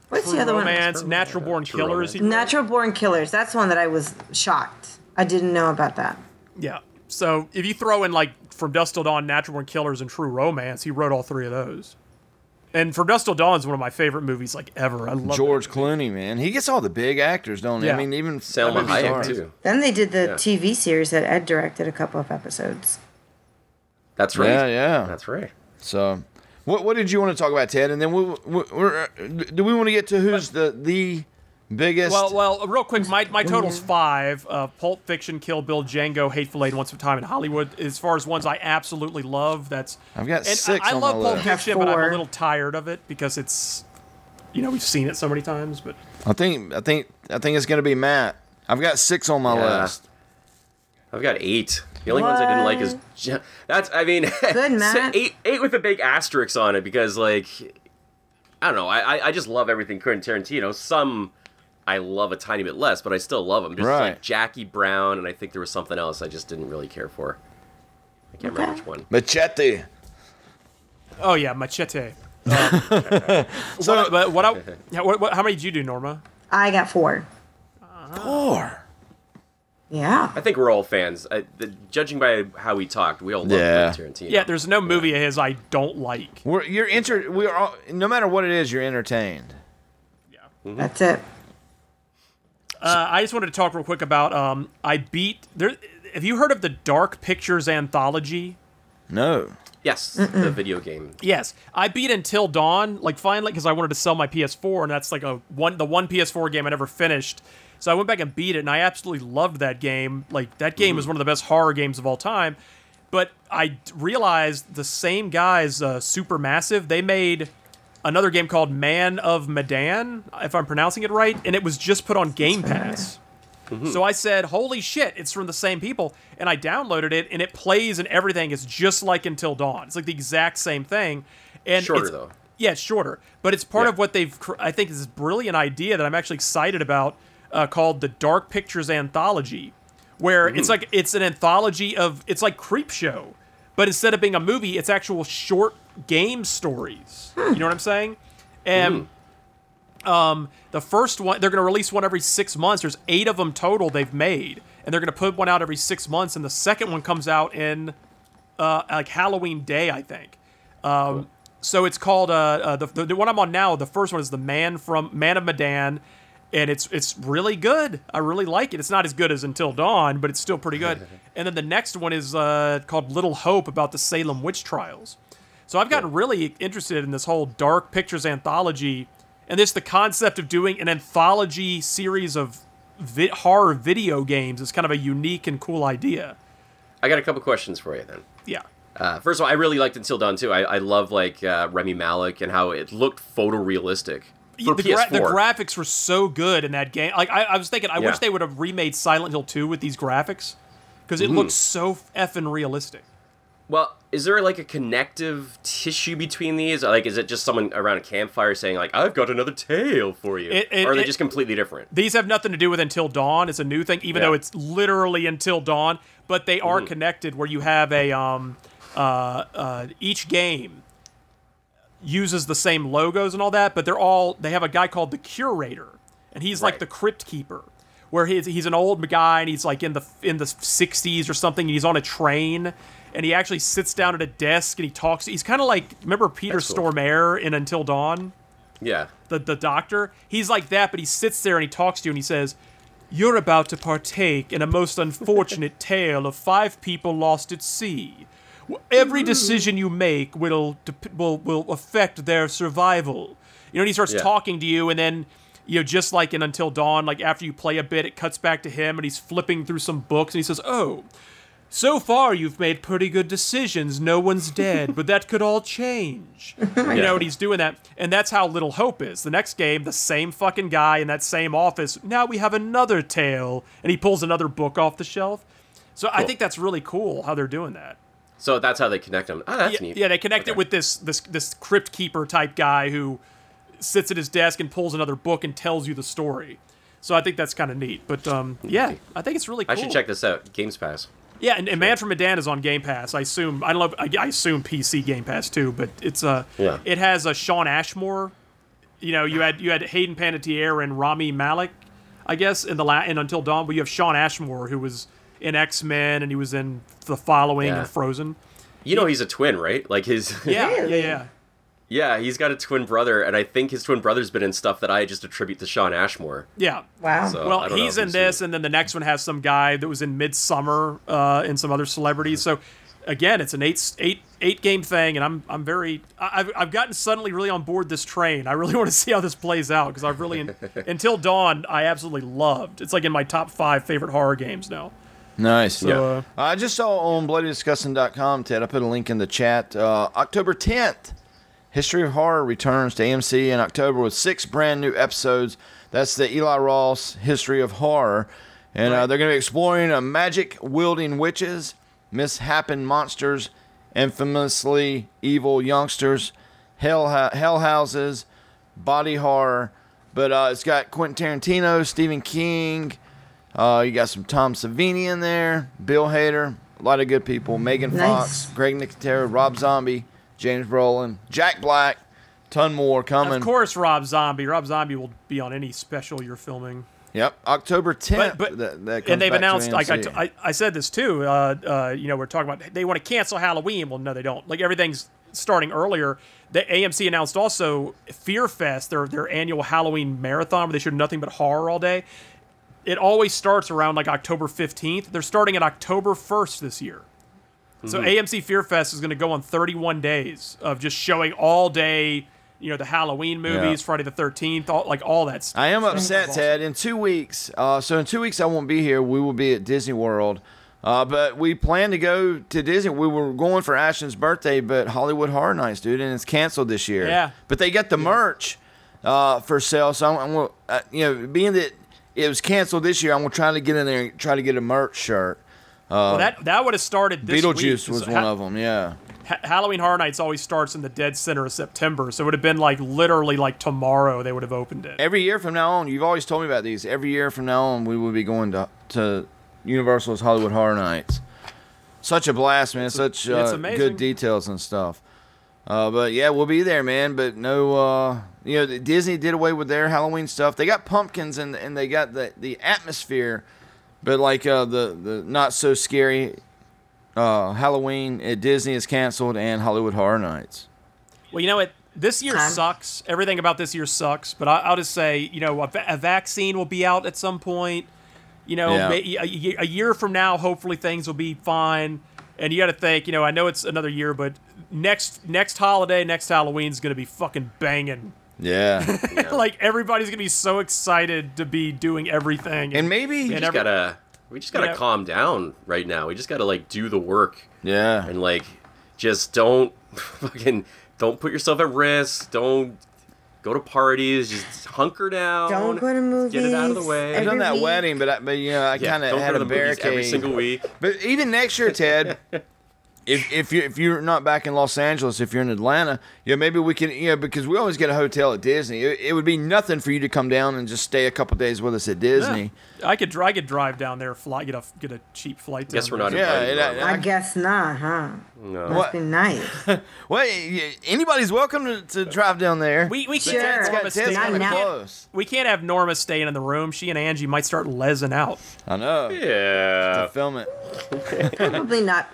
What's True the other Romance, one? Natural Born Killers. he. Natural Born Killers. That's one that I was shocked. I didn't know about that. Yeah. So if you throw in like From Dusk Till Dawn, Natural Born Killers, and True Romance, he wrote all three of those. And From Dusk Till Dawn is one of my favorite movies like ever. I love George Clooney, man, he gets all the big actors, don't he? Yeah. I mean, even Salma I mean, Hayek too. Then they did the Yeah. TV series that Ed directed a couple of episodes. That's right. Yeah, yeah. That's right. So, what what did you want to talk about, Ted? And then we, we we're, uh, do we want to get to who's the the biggest? Well, well, real quick, my, my total's five: uh, Pulp Fiction, Kill Bill, Django, Hateful Eight, Once Upon a Time in Hollywood. As far as ones I absolutely love, that's I've got and six I, I on love my Pulp list. Fiction, but I'm a little tired of it because it's, you know, we've seen it so many times. But I think I think I think it's gonna be Matt. I've got six on my Yeah. list. I've got eight. The only ones I didn't like is that's. I mean, Good, Matt. eight eight with a big asterisk on it because like I don't know. I I- I just love everything Quentin Tarantino. Some I love a tiny bit less, but I still love them. Just Right. like Jackie Brown, and I think there was something else I just didn't really care for. I can't remember which one. Machete. oh yeah, Machete. Um, so, but what I, what, what, how many did you do, Norma? I got four. Four. Yeah. I think we're all fans. I, the, judging by how we talked, we all love Yeah. Quentin Tarantino. Yeah, there's no movie of his I don't like. We're you're enter. We are all, no matter what it is, you're entertained. Yeah. That's it. Uh, I just wanted to talk real quick about um, I beat there. Have you heard of the Dark Pictures anthology? No. Yes, the video game. Yes, I beat Until Dawn, like finally, because I wanted to sell my PS4, and that's like a one the one PS4 game I never finished. So I went back and beat it, and I absolutely loved that game. Like that game is one of the best horror games of all time. But I realized the same guys, uh, Supermassive, they made another game called Man of Medan, if I'm pronouncing it right, and it was just put on Game Pass. So I said, "Holy shit, it's from the same people." And I downloaded it and it plays and everything is just like Until Dawn. It's like the exact same thing. And Shorter, though. Yeah, it's shorter, but it's part Yeah. of what they've cr- I think is this brilliant idea that I'm actually excited about uh, called the Dark Pictures Anthology, where it's like it's an anthology of it's like Creep Show, but instead of being a movie, it's actual short game stories. You know what I'm saying? And um, the first one, they're going to release one every six months. There's eight of them total they've made, and they're going to put one out every six months. And the second one comes out in uh, like Halloween Day, I think. Um, So it's called uh, uh, the, the the one I'm on now. The first one is the Man from Man of Medan, and it's it's really good. I really like it. It's not as good as Until Dawn, but it's still pretty good. and then the next one is uh, called Little Hope about the Salem witch trials. So I've gotten really interested in this whole Dark Pictures anthology, and this the concept of doing an anthology series of vi- horror video games is kind of a unique and cool idea. I got a couple questions for you then. Yeah. Uh, first of all, I really liked Until Dawn too. I, I love like uh, Rami Malek and how it looked photorealistic for the, PS4. gra- the graphics were so good in that game. Like I, I was thinking, I Yeah. wish they would have remade Silent Hill 2 with these graphics because it Mhm. looks so effing realistic. well, is there like a connective tissue between these? Like, is it just someone around a campfire saying like, "I've got another tale for you," It- it- or are they it- just completely different? These have nothing to do with Until Dawn. It's a new thing, even Yeah. though it's literally Until Dawn. But they are Mhm. connected, where you have a um, uh, uh, each game uses the same logos and all that, but they're all they have a guy called the curator, and he's like the crypt keeper, where he's he's an old guy and he's like in the in the '60s or something. And he's on a train. And he actually sits down at a desk and he talks. He's kind of like remember Peter That's cool. Stormare in Until Dawn. Yeah. the the doctor. He's like that, but he sits there and he talks to you and he says, "You're about to partake in a most unfortunate tale of five people lost at sea. Every decision you make will will will affect their survival." You know, and he starts Yeah. talking to you, and then you know, just like in Until Dawn, like after you play a bit, it cuts back to him, and he's flipping through some books, and he says, "Oh." So far, you've made pretty good decisions. No one's dead, but that could all change. You know, and he's doing that. And that's how Little Hope is. The next game, the same fucking guy in that same office. Now we have another tale. And he pulls another book off the shelf. So I think that's really cool how they're doing that. So that's how they connect them. Oh, that's yeah, neat. yeah, they connect it with this this this crypt keeper type guy who sits at his desk and pulls another book and tells you the story. So I think that's kind of neat. But um, yeah, I think it's really cool. I should check this out. Games Pass. Yeah, and, and Man from Medan is on Game Pass. I assume I don't. I, I assume PC Game Pass too, but it's uh, Yeah. it has a Shawn Ashmore. You know, you had you had Hayden Panettiere and Rami Malek, I guess, in the la- in Until Dawn, but you have Shawn Ashmore who was in X Men and he was in The Following Yeah. and Frozen. You know he's a twin, right? Like his. Yeah, yeah, yeah. Yeah, he's got a twin brother, and I think his twin brother's been in stuff that I just attribute to Shawn Ashmore. Yeah. Wow. So, well, he's in you've this, and then the next one has some guy that was in Midsommar uh, and some other celebrities. So, again, it's an eight eight eight game thing, and I'm I'm very I've I've gotten suddenly really on board this train. I really want to see how this plays out because I've really until Dawn I absolutely loved. It's like in my top five favorite horror games now. Nice. So, uh, I just saw on bloodydisgusting.com, Ted. I put a link in the chat. Uh, October 10th, History of Horror returns to AMC in October with six brand new episodes. That's the Eli Roth History of Horror. And uh, they're going to be exploring uh, magic wielding witches, mishappen monsters, infamously evil youngsters, hell, hell houses, body horror. But uh, it's got Quentin Tarantino, Stephen King, uh, you got some Tom Savini in there, Bill Hader, a lot of good people. Megan Nice. Fox, Greg Nicotero, Rob Zombie, James Brolin, Jack Black, ton more coming. of course, Rob Zombie. Rob Zombie will be on any special you're filming. Yep, October 10th. But, but that, that comes and they've back announced like I, AMC. t- I, I said this too. Uh, uh, you know, we're talking about they want to cancel Halloween. Well, no, they don't. Like everything's starting earlier. The AMC announced also Fear Fest, their their annual Halloween marathon where they show nothing but horror all day. It always starts around like October fifteenth. They're starting at October first this year. So Mhm. AMC Fear Fest is going to go on 31 days of just showing all day. You know, the Halloween movies, Yeah. Friday the 13th, all, like all that stuff. I am upset, Ted. In two weeks, uh, so in two weeks I won't be here. We will be at Disney World. Uh, but we plan to go to Disney. We were going for Ashton's birthday, but Hollywood Horror Nights, dude, and it's canceled this year. Yeah. But they got the merch uh, for sale. So I'm, I'm uh, you know, being that it was canceled this year, I'm gonna try to get in there and try to get a merch shirt. Uh, Well, that that would have started this week. Beetlejuice was So one Ha- of them. Yeah. Ha- Halloween Horror Nights always starts in the dead center of September, so it would have been like literally like tomorrow they would have opened it. Every year from now on, you've always told me about these. Every year from now on, we will be going to to Universal's Hollywood Horror Nights. Such a blast, man! Such it's uh, good details and stuff. Uh, but yeah, we'll be there, man. But no, uh, you know, Disney did away with their Halloween stuff. They got pumpkins and and they got the the atmosphere, but like uh, the the not so scary uh, Halloween at Disney is canceled and Hollywood Horror Nights. Well, you know what? This year sucks. Everything about this year sucks. But I, I'll just say, you know, a, a vaccine will be out at some point. You know, Yeah. a, a year from now, hopefully things will be fine. And you got to think, you know, I know it's another year, but next next holiday, next Halloween's gonna be fucking banging. Yeah. like everybody's gonna be so excited to be doing everything. And maybe- We just every- gotta we just gotta Yeah. calm down right now. We just gotta like do the work. Yeah. And like just don't fucking don't put yourself at risk. Don't go to parties. Just hunker down. Don't go to movies. Get it out of the way. I've done that week. wedding, but I, but you know, I Yeah, kind of don't go had to a the movies barricade every single week. But even next year, Ted, if if you if you're not back in Los Angeles, if you're in Atlanta, yeah, maybe we can, you know, because we always get a hotel at Disney. It, it would be nothing for you to come down and just stay a couple days with us at Disney. Yeah. I could dri- I could drive down there, fly, get a get a cheap flight. Guess we're not invited. Yeah, it- our I guess not, huh? No. Must What? be nice. Well, anybody's welcome to, to drive down there. We we But can't Sure. have Norma got- staying Not now. close. We can't have Norma staying in the room. She and Angie might start lesing out. I know. Yeah. To film it. Probably not.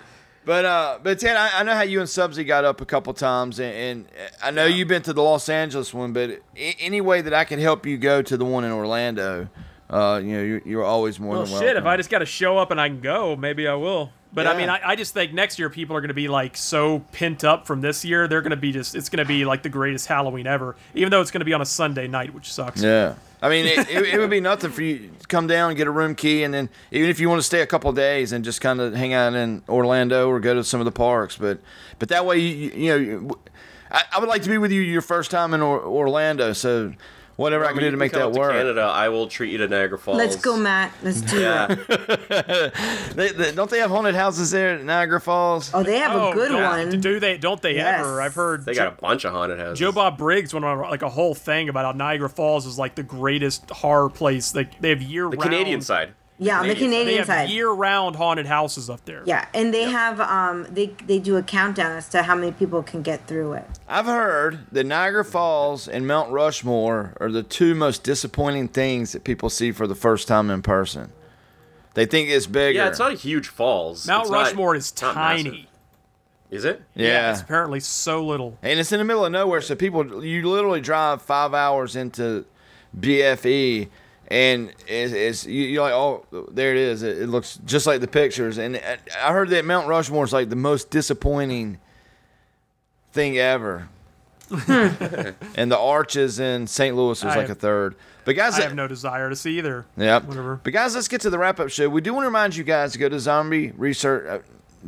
But uh, but Ted, I, I know how you and Subsy got up a couple times, and, and I know you've been to the Los Angeles one. But any way that I can help you go to the one in Orlando, uh, you know, you're, you're always more Well, than welcome. shit, if I just got to show up and I can go, maybe I will. But I mean, I, I just think next year people are going to be like so pent up from this year. They're going to be just, it's going to be like the greatest Halloween ever, even though it's going to be on a Sunday night, which sucks. Yeah. I mean, it, it, it would be nothing for you to come down get a room key, and then even if you want to stay a couple days and just kind of hang out in Orlando or go to some of the parks, but but that way you you, you know, I, I would like to be with you your first time in or, Orlando, so whatever I can do to make that up to work. Canada, I will treat you to Niagara Falls. Let's go, Matt. Let's do Yeah. it. They, they, don't they have haunted houses there at Niagara Falls? Oh, they have a oh, good yeah. one. Do they? Don't they Yes. ever? I've heard They got a bunch of haunted houses. Joe Bob Briggs went on like a whole thing about how Niagara Falls is like the greatest horror place. Like they have year the round. Canadian side. Yeah, on the Canadian they have side. year round haunted houses up there. Yeah, and they have um they they do a countdown as to how many people can get through it. I've heard that Niagara Falls and Mount Rushmore are the two most disappointing things that people see for the first time in person. They think it's bigger. Yeah, it's not a huge falls. Mount It's Rushmore is not massive. tiny. Is it? Yeah. it's apparently so little. And it's in the middle of nowhere, so people you literally drive five hours into BFE, and it's, it's you, you're like, oh, there it is. It, it looks just like the pictures. And I I heard that Mount Rushmore is like the most disappointing thing ever. and the arches in St. Louis was I like have- a third. But guys, I have no desire to see either. Yep. Whatever. But guys, let's get to the wrap up show. We do want to remind you guys to go to Zombie Research, uh,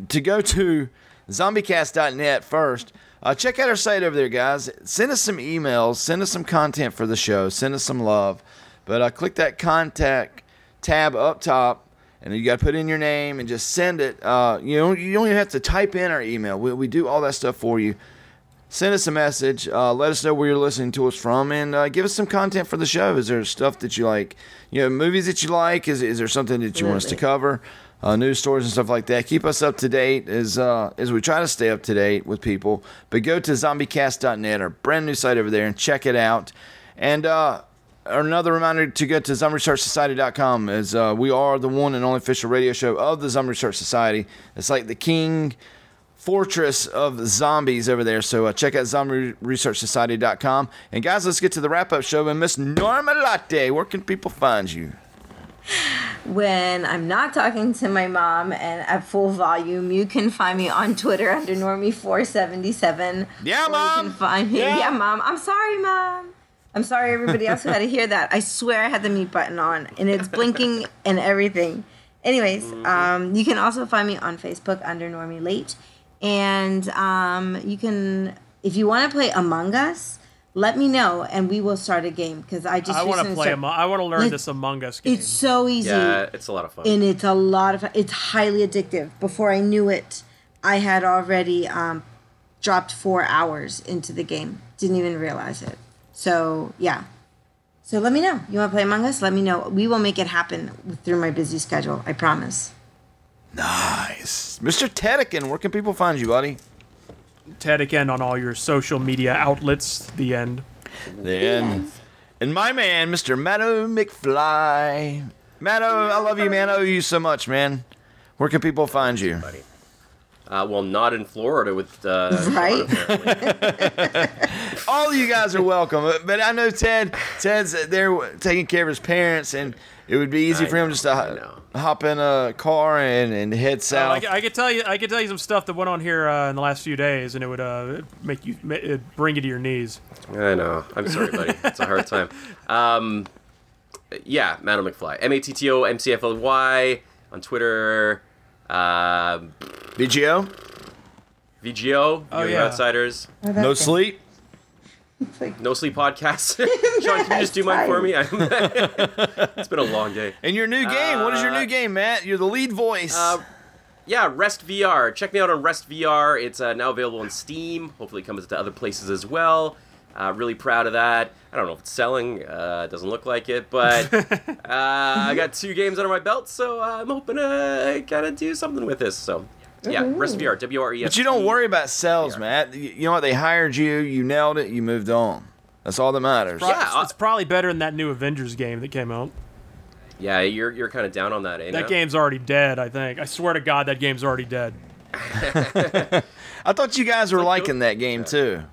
to go to zombiecast.net first. Uh, check out our site over there, guys. Send us some emails. Send us some content for the show. Send us some love. But uh, click that contact tab up top, and you got to put in your name and just send it. Uh, you don't you don't even have to type in our email. We, we do all that stuff for you send us a message. Uh, let us know where you're listening to us from, and uh, give us some content for the show. Is there stuff that you like? You know, movies that you like? Is is there something that you want us to cover? Uh, news stories and stuff like that. Keep us up to date as uh, as we try to stay up to date with people. But go to zombiecast.net, our brand new site over there, and check it out. And uh, another reminder to go to zombieresearchsociety.com as uh, we are the one and only official radio show of the Zombie Research Society. It's like the king fortress of zombies over there. So uh, check out zombieresearchsociety.com. And guys, let's get to the wrap up show. And Miss Norma Latte, where can people find you? When I'm not talking to my mom and at full volume, you can find me on Twitter under Normie477. Yeah, Mom. You can find me. Yeah. Yeah. mom. I'm sorry, mom. I'm sorry, everybody else who had to hear that. I swear I had the mute button on and it's blinking and everything. Anyways, Mm-hmm. um, you can also find me on Facebook under Normie Late. And um, you can, if you want to play Among Us, let me know and we will start a game because I just I want to play. start- Among, I want to learn Like, this Among Us game. It's so easy. Yeah, it's a lot of fun. And it's a lot of fun. it's highly addictive. Before I knew it, I had already um, dropped four hours into the game. Didn't even realize it. So yeah. So let me know. You want to play Among Us? Let me know. We will make it happen through my busy schedule. I promise. Nice. Mr. Tedekin, where can people find you, buddy? Ted again on all your social media outlets. The end. Then, and my man, Mr. Matto McFly. Matto, I love you, man. I owe you so much, man. Where can people find you? Uh, well, not in Florida with uh, Right. All you guys are welcome, but I know Ted. Ted's there taking care of his parents, and it would be easy I for him know, just to ho- hop in a car and, and head Uh, I, south. c- I could tell you. I could tell you some stuff that went on here uh, in the last few days, and it would uh, make you it'd bring you to your knees. I know. I'm sorry, buddy. It's a hard time. Um, yeah, Matto McFly. M A T T O M C F L Y on Twitter. Um VGO. VGO. Oh, yeah. Outsiders. Oh, no sleep. No sleep podcast. Sean, can you just do mine for me? It's been a long day. And your new game. what is your new game, Matt? You're the lead voice. Uh, yeah, Rest VR. Check me out on Rest VR. It's uh, now available on Steam. Hopefully, it comes to other places as well. Uh, really proud of that. I don't know if it's selling. Uh, doesn't look like it, but uh, I got two games under my belt, so I'm hoping to kind of do something with this. So, yeah, Rest VR. W R E S. but you don't worry about sales, Matt. You, you know what? They hired you. You nailed it. You moved on. That's all that matters. Pro- it's, it's probably better than that new Avengers game that came out. Yeah, you're you're kind of down on that, eh? That now? game's already dead. I think. I swear to God, that game's already dead. I thought you guys were liking that game too.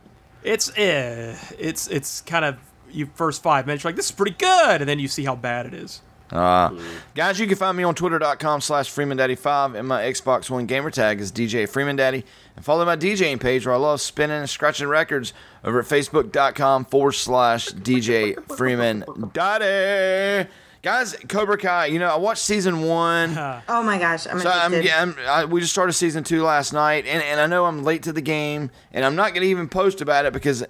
It's eh, it's it's kind of you first five minutes you're like this is pretty good, and then you see how bad it is. Uh, guys, you can find me on twitter.com slash freemandaddy5 and my Xbox One gamer tag is DJ Freemandaddy. And follow my DJing page where I love spinning and scratching records over at facebook.com forward slash DJ Freeman Daddy. Guys, Cobra Kai, you know, I watched season one. Oh my gosh, I'm So I'm, addicted. yeah, I'm, I, we just started season two last night, and, and I know I'm late to the game, and I'm not going to even post about it because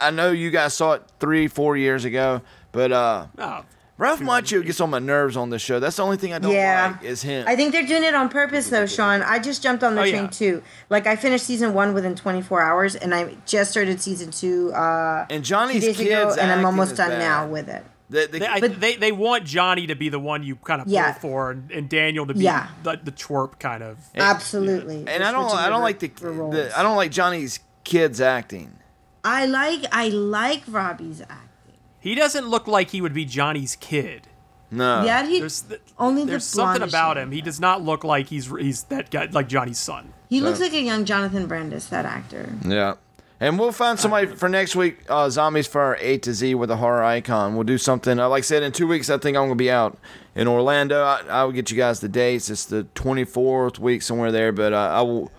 I know you guys saw it three, four years ago. But uh, Oh, Ralph Macchio gets on my nerves on this show. That's the only thing I don't Yeah. like is him. I think they're doing it on purpose, though, Sean. I just jumped on the Oh, train yeah. too. Like I finished season one within 24 hours, and I just started season two. Uh, and two Johnny's days ago, kids and I'm almost is done bad. now with it. The, the, they, I, they they want Johnny to be the one you kind of pull Yeah. for, and, and Daniel to be Yeah. the, the twerp kind of. Absolutely. and They're I don't, I don't like the, the, I don't like Johnny's kids acting. I like, I like Robbie's acting. He doesn't look like he would be Johnny's kid. No. Yeah, he there's th- only the there's something about him. He does not look like he's he's that guy like Johnny's son. He looks like a young Jonathan Brandis, that actor. Yeah. And we'll find somebody for next week, uh, Zombies for our A to Z with a horror icon. We'll do something. Uh, like I said, in two weeks, I think I'm going to be out in Orlando. I, I will get you guys the dates. It's the 24th week, somewhere there, but uh, I will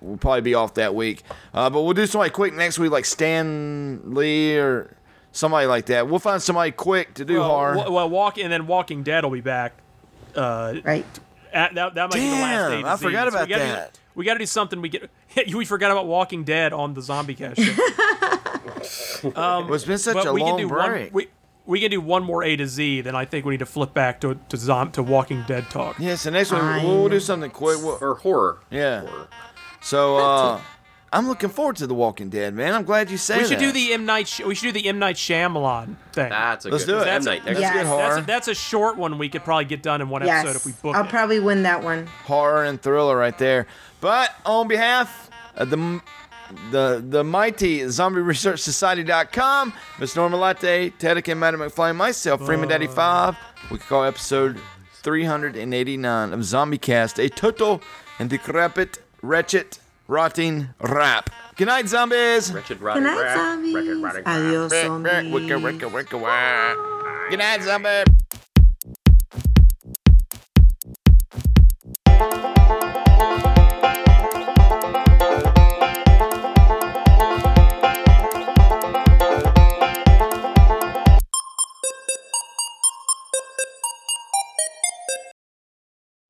we'll probably be off that week. Uh, but we'll do somebody quick next week, like Stan Lee or somebody like that. We'll find somebody quick to do well, horror. wa- well, walk and then Walking Dead will be back. Uh, right. At, that, that might be the last Damn, day. I forgot about we gotta that. Do, we got to do something. We get we forgot about Walking Dead on the Zombie Cast um, Well, it's been such but a we long can do break. One, we, we can do one more A to Z. Then I think we need to flip back to to, zom- to Walking Dead talk. Yeah, so next one we'll, we'll do something quick. We'll, or horror. Yeah. Horror. So uh, I'm looking forward to The Walking Dead, man. I'm glad you say We should that. do the M Night. Sh- we should do the M Night Shyamalan thing. That's a Let's good do it. M. That's, Night that's, next Yes. good horror. that's, a, that's a short one. We could probably get done in one Yes. episode if we book it. I'll it. probably win that one. horror and thriller right there. But on behalf of the the the mighty zombieresearchsociety.com, Miss Norma Latte, Teddick and Madam McFly, myself, Freeman Daddy uh. 5, we could call episode 389 of Zombie Cast a total and decrepit, wretched, rotting rap. Good night, zombies. Wretched Good night, rap. zombies. Wretched rotten rap. Adios, zombies. Wicka, wicka, wicka, wah. Good night, zombie.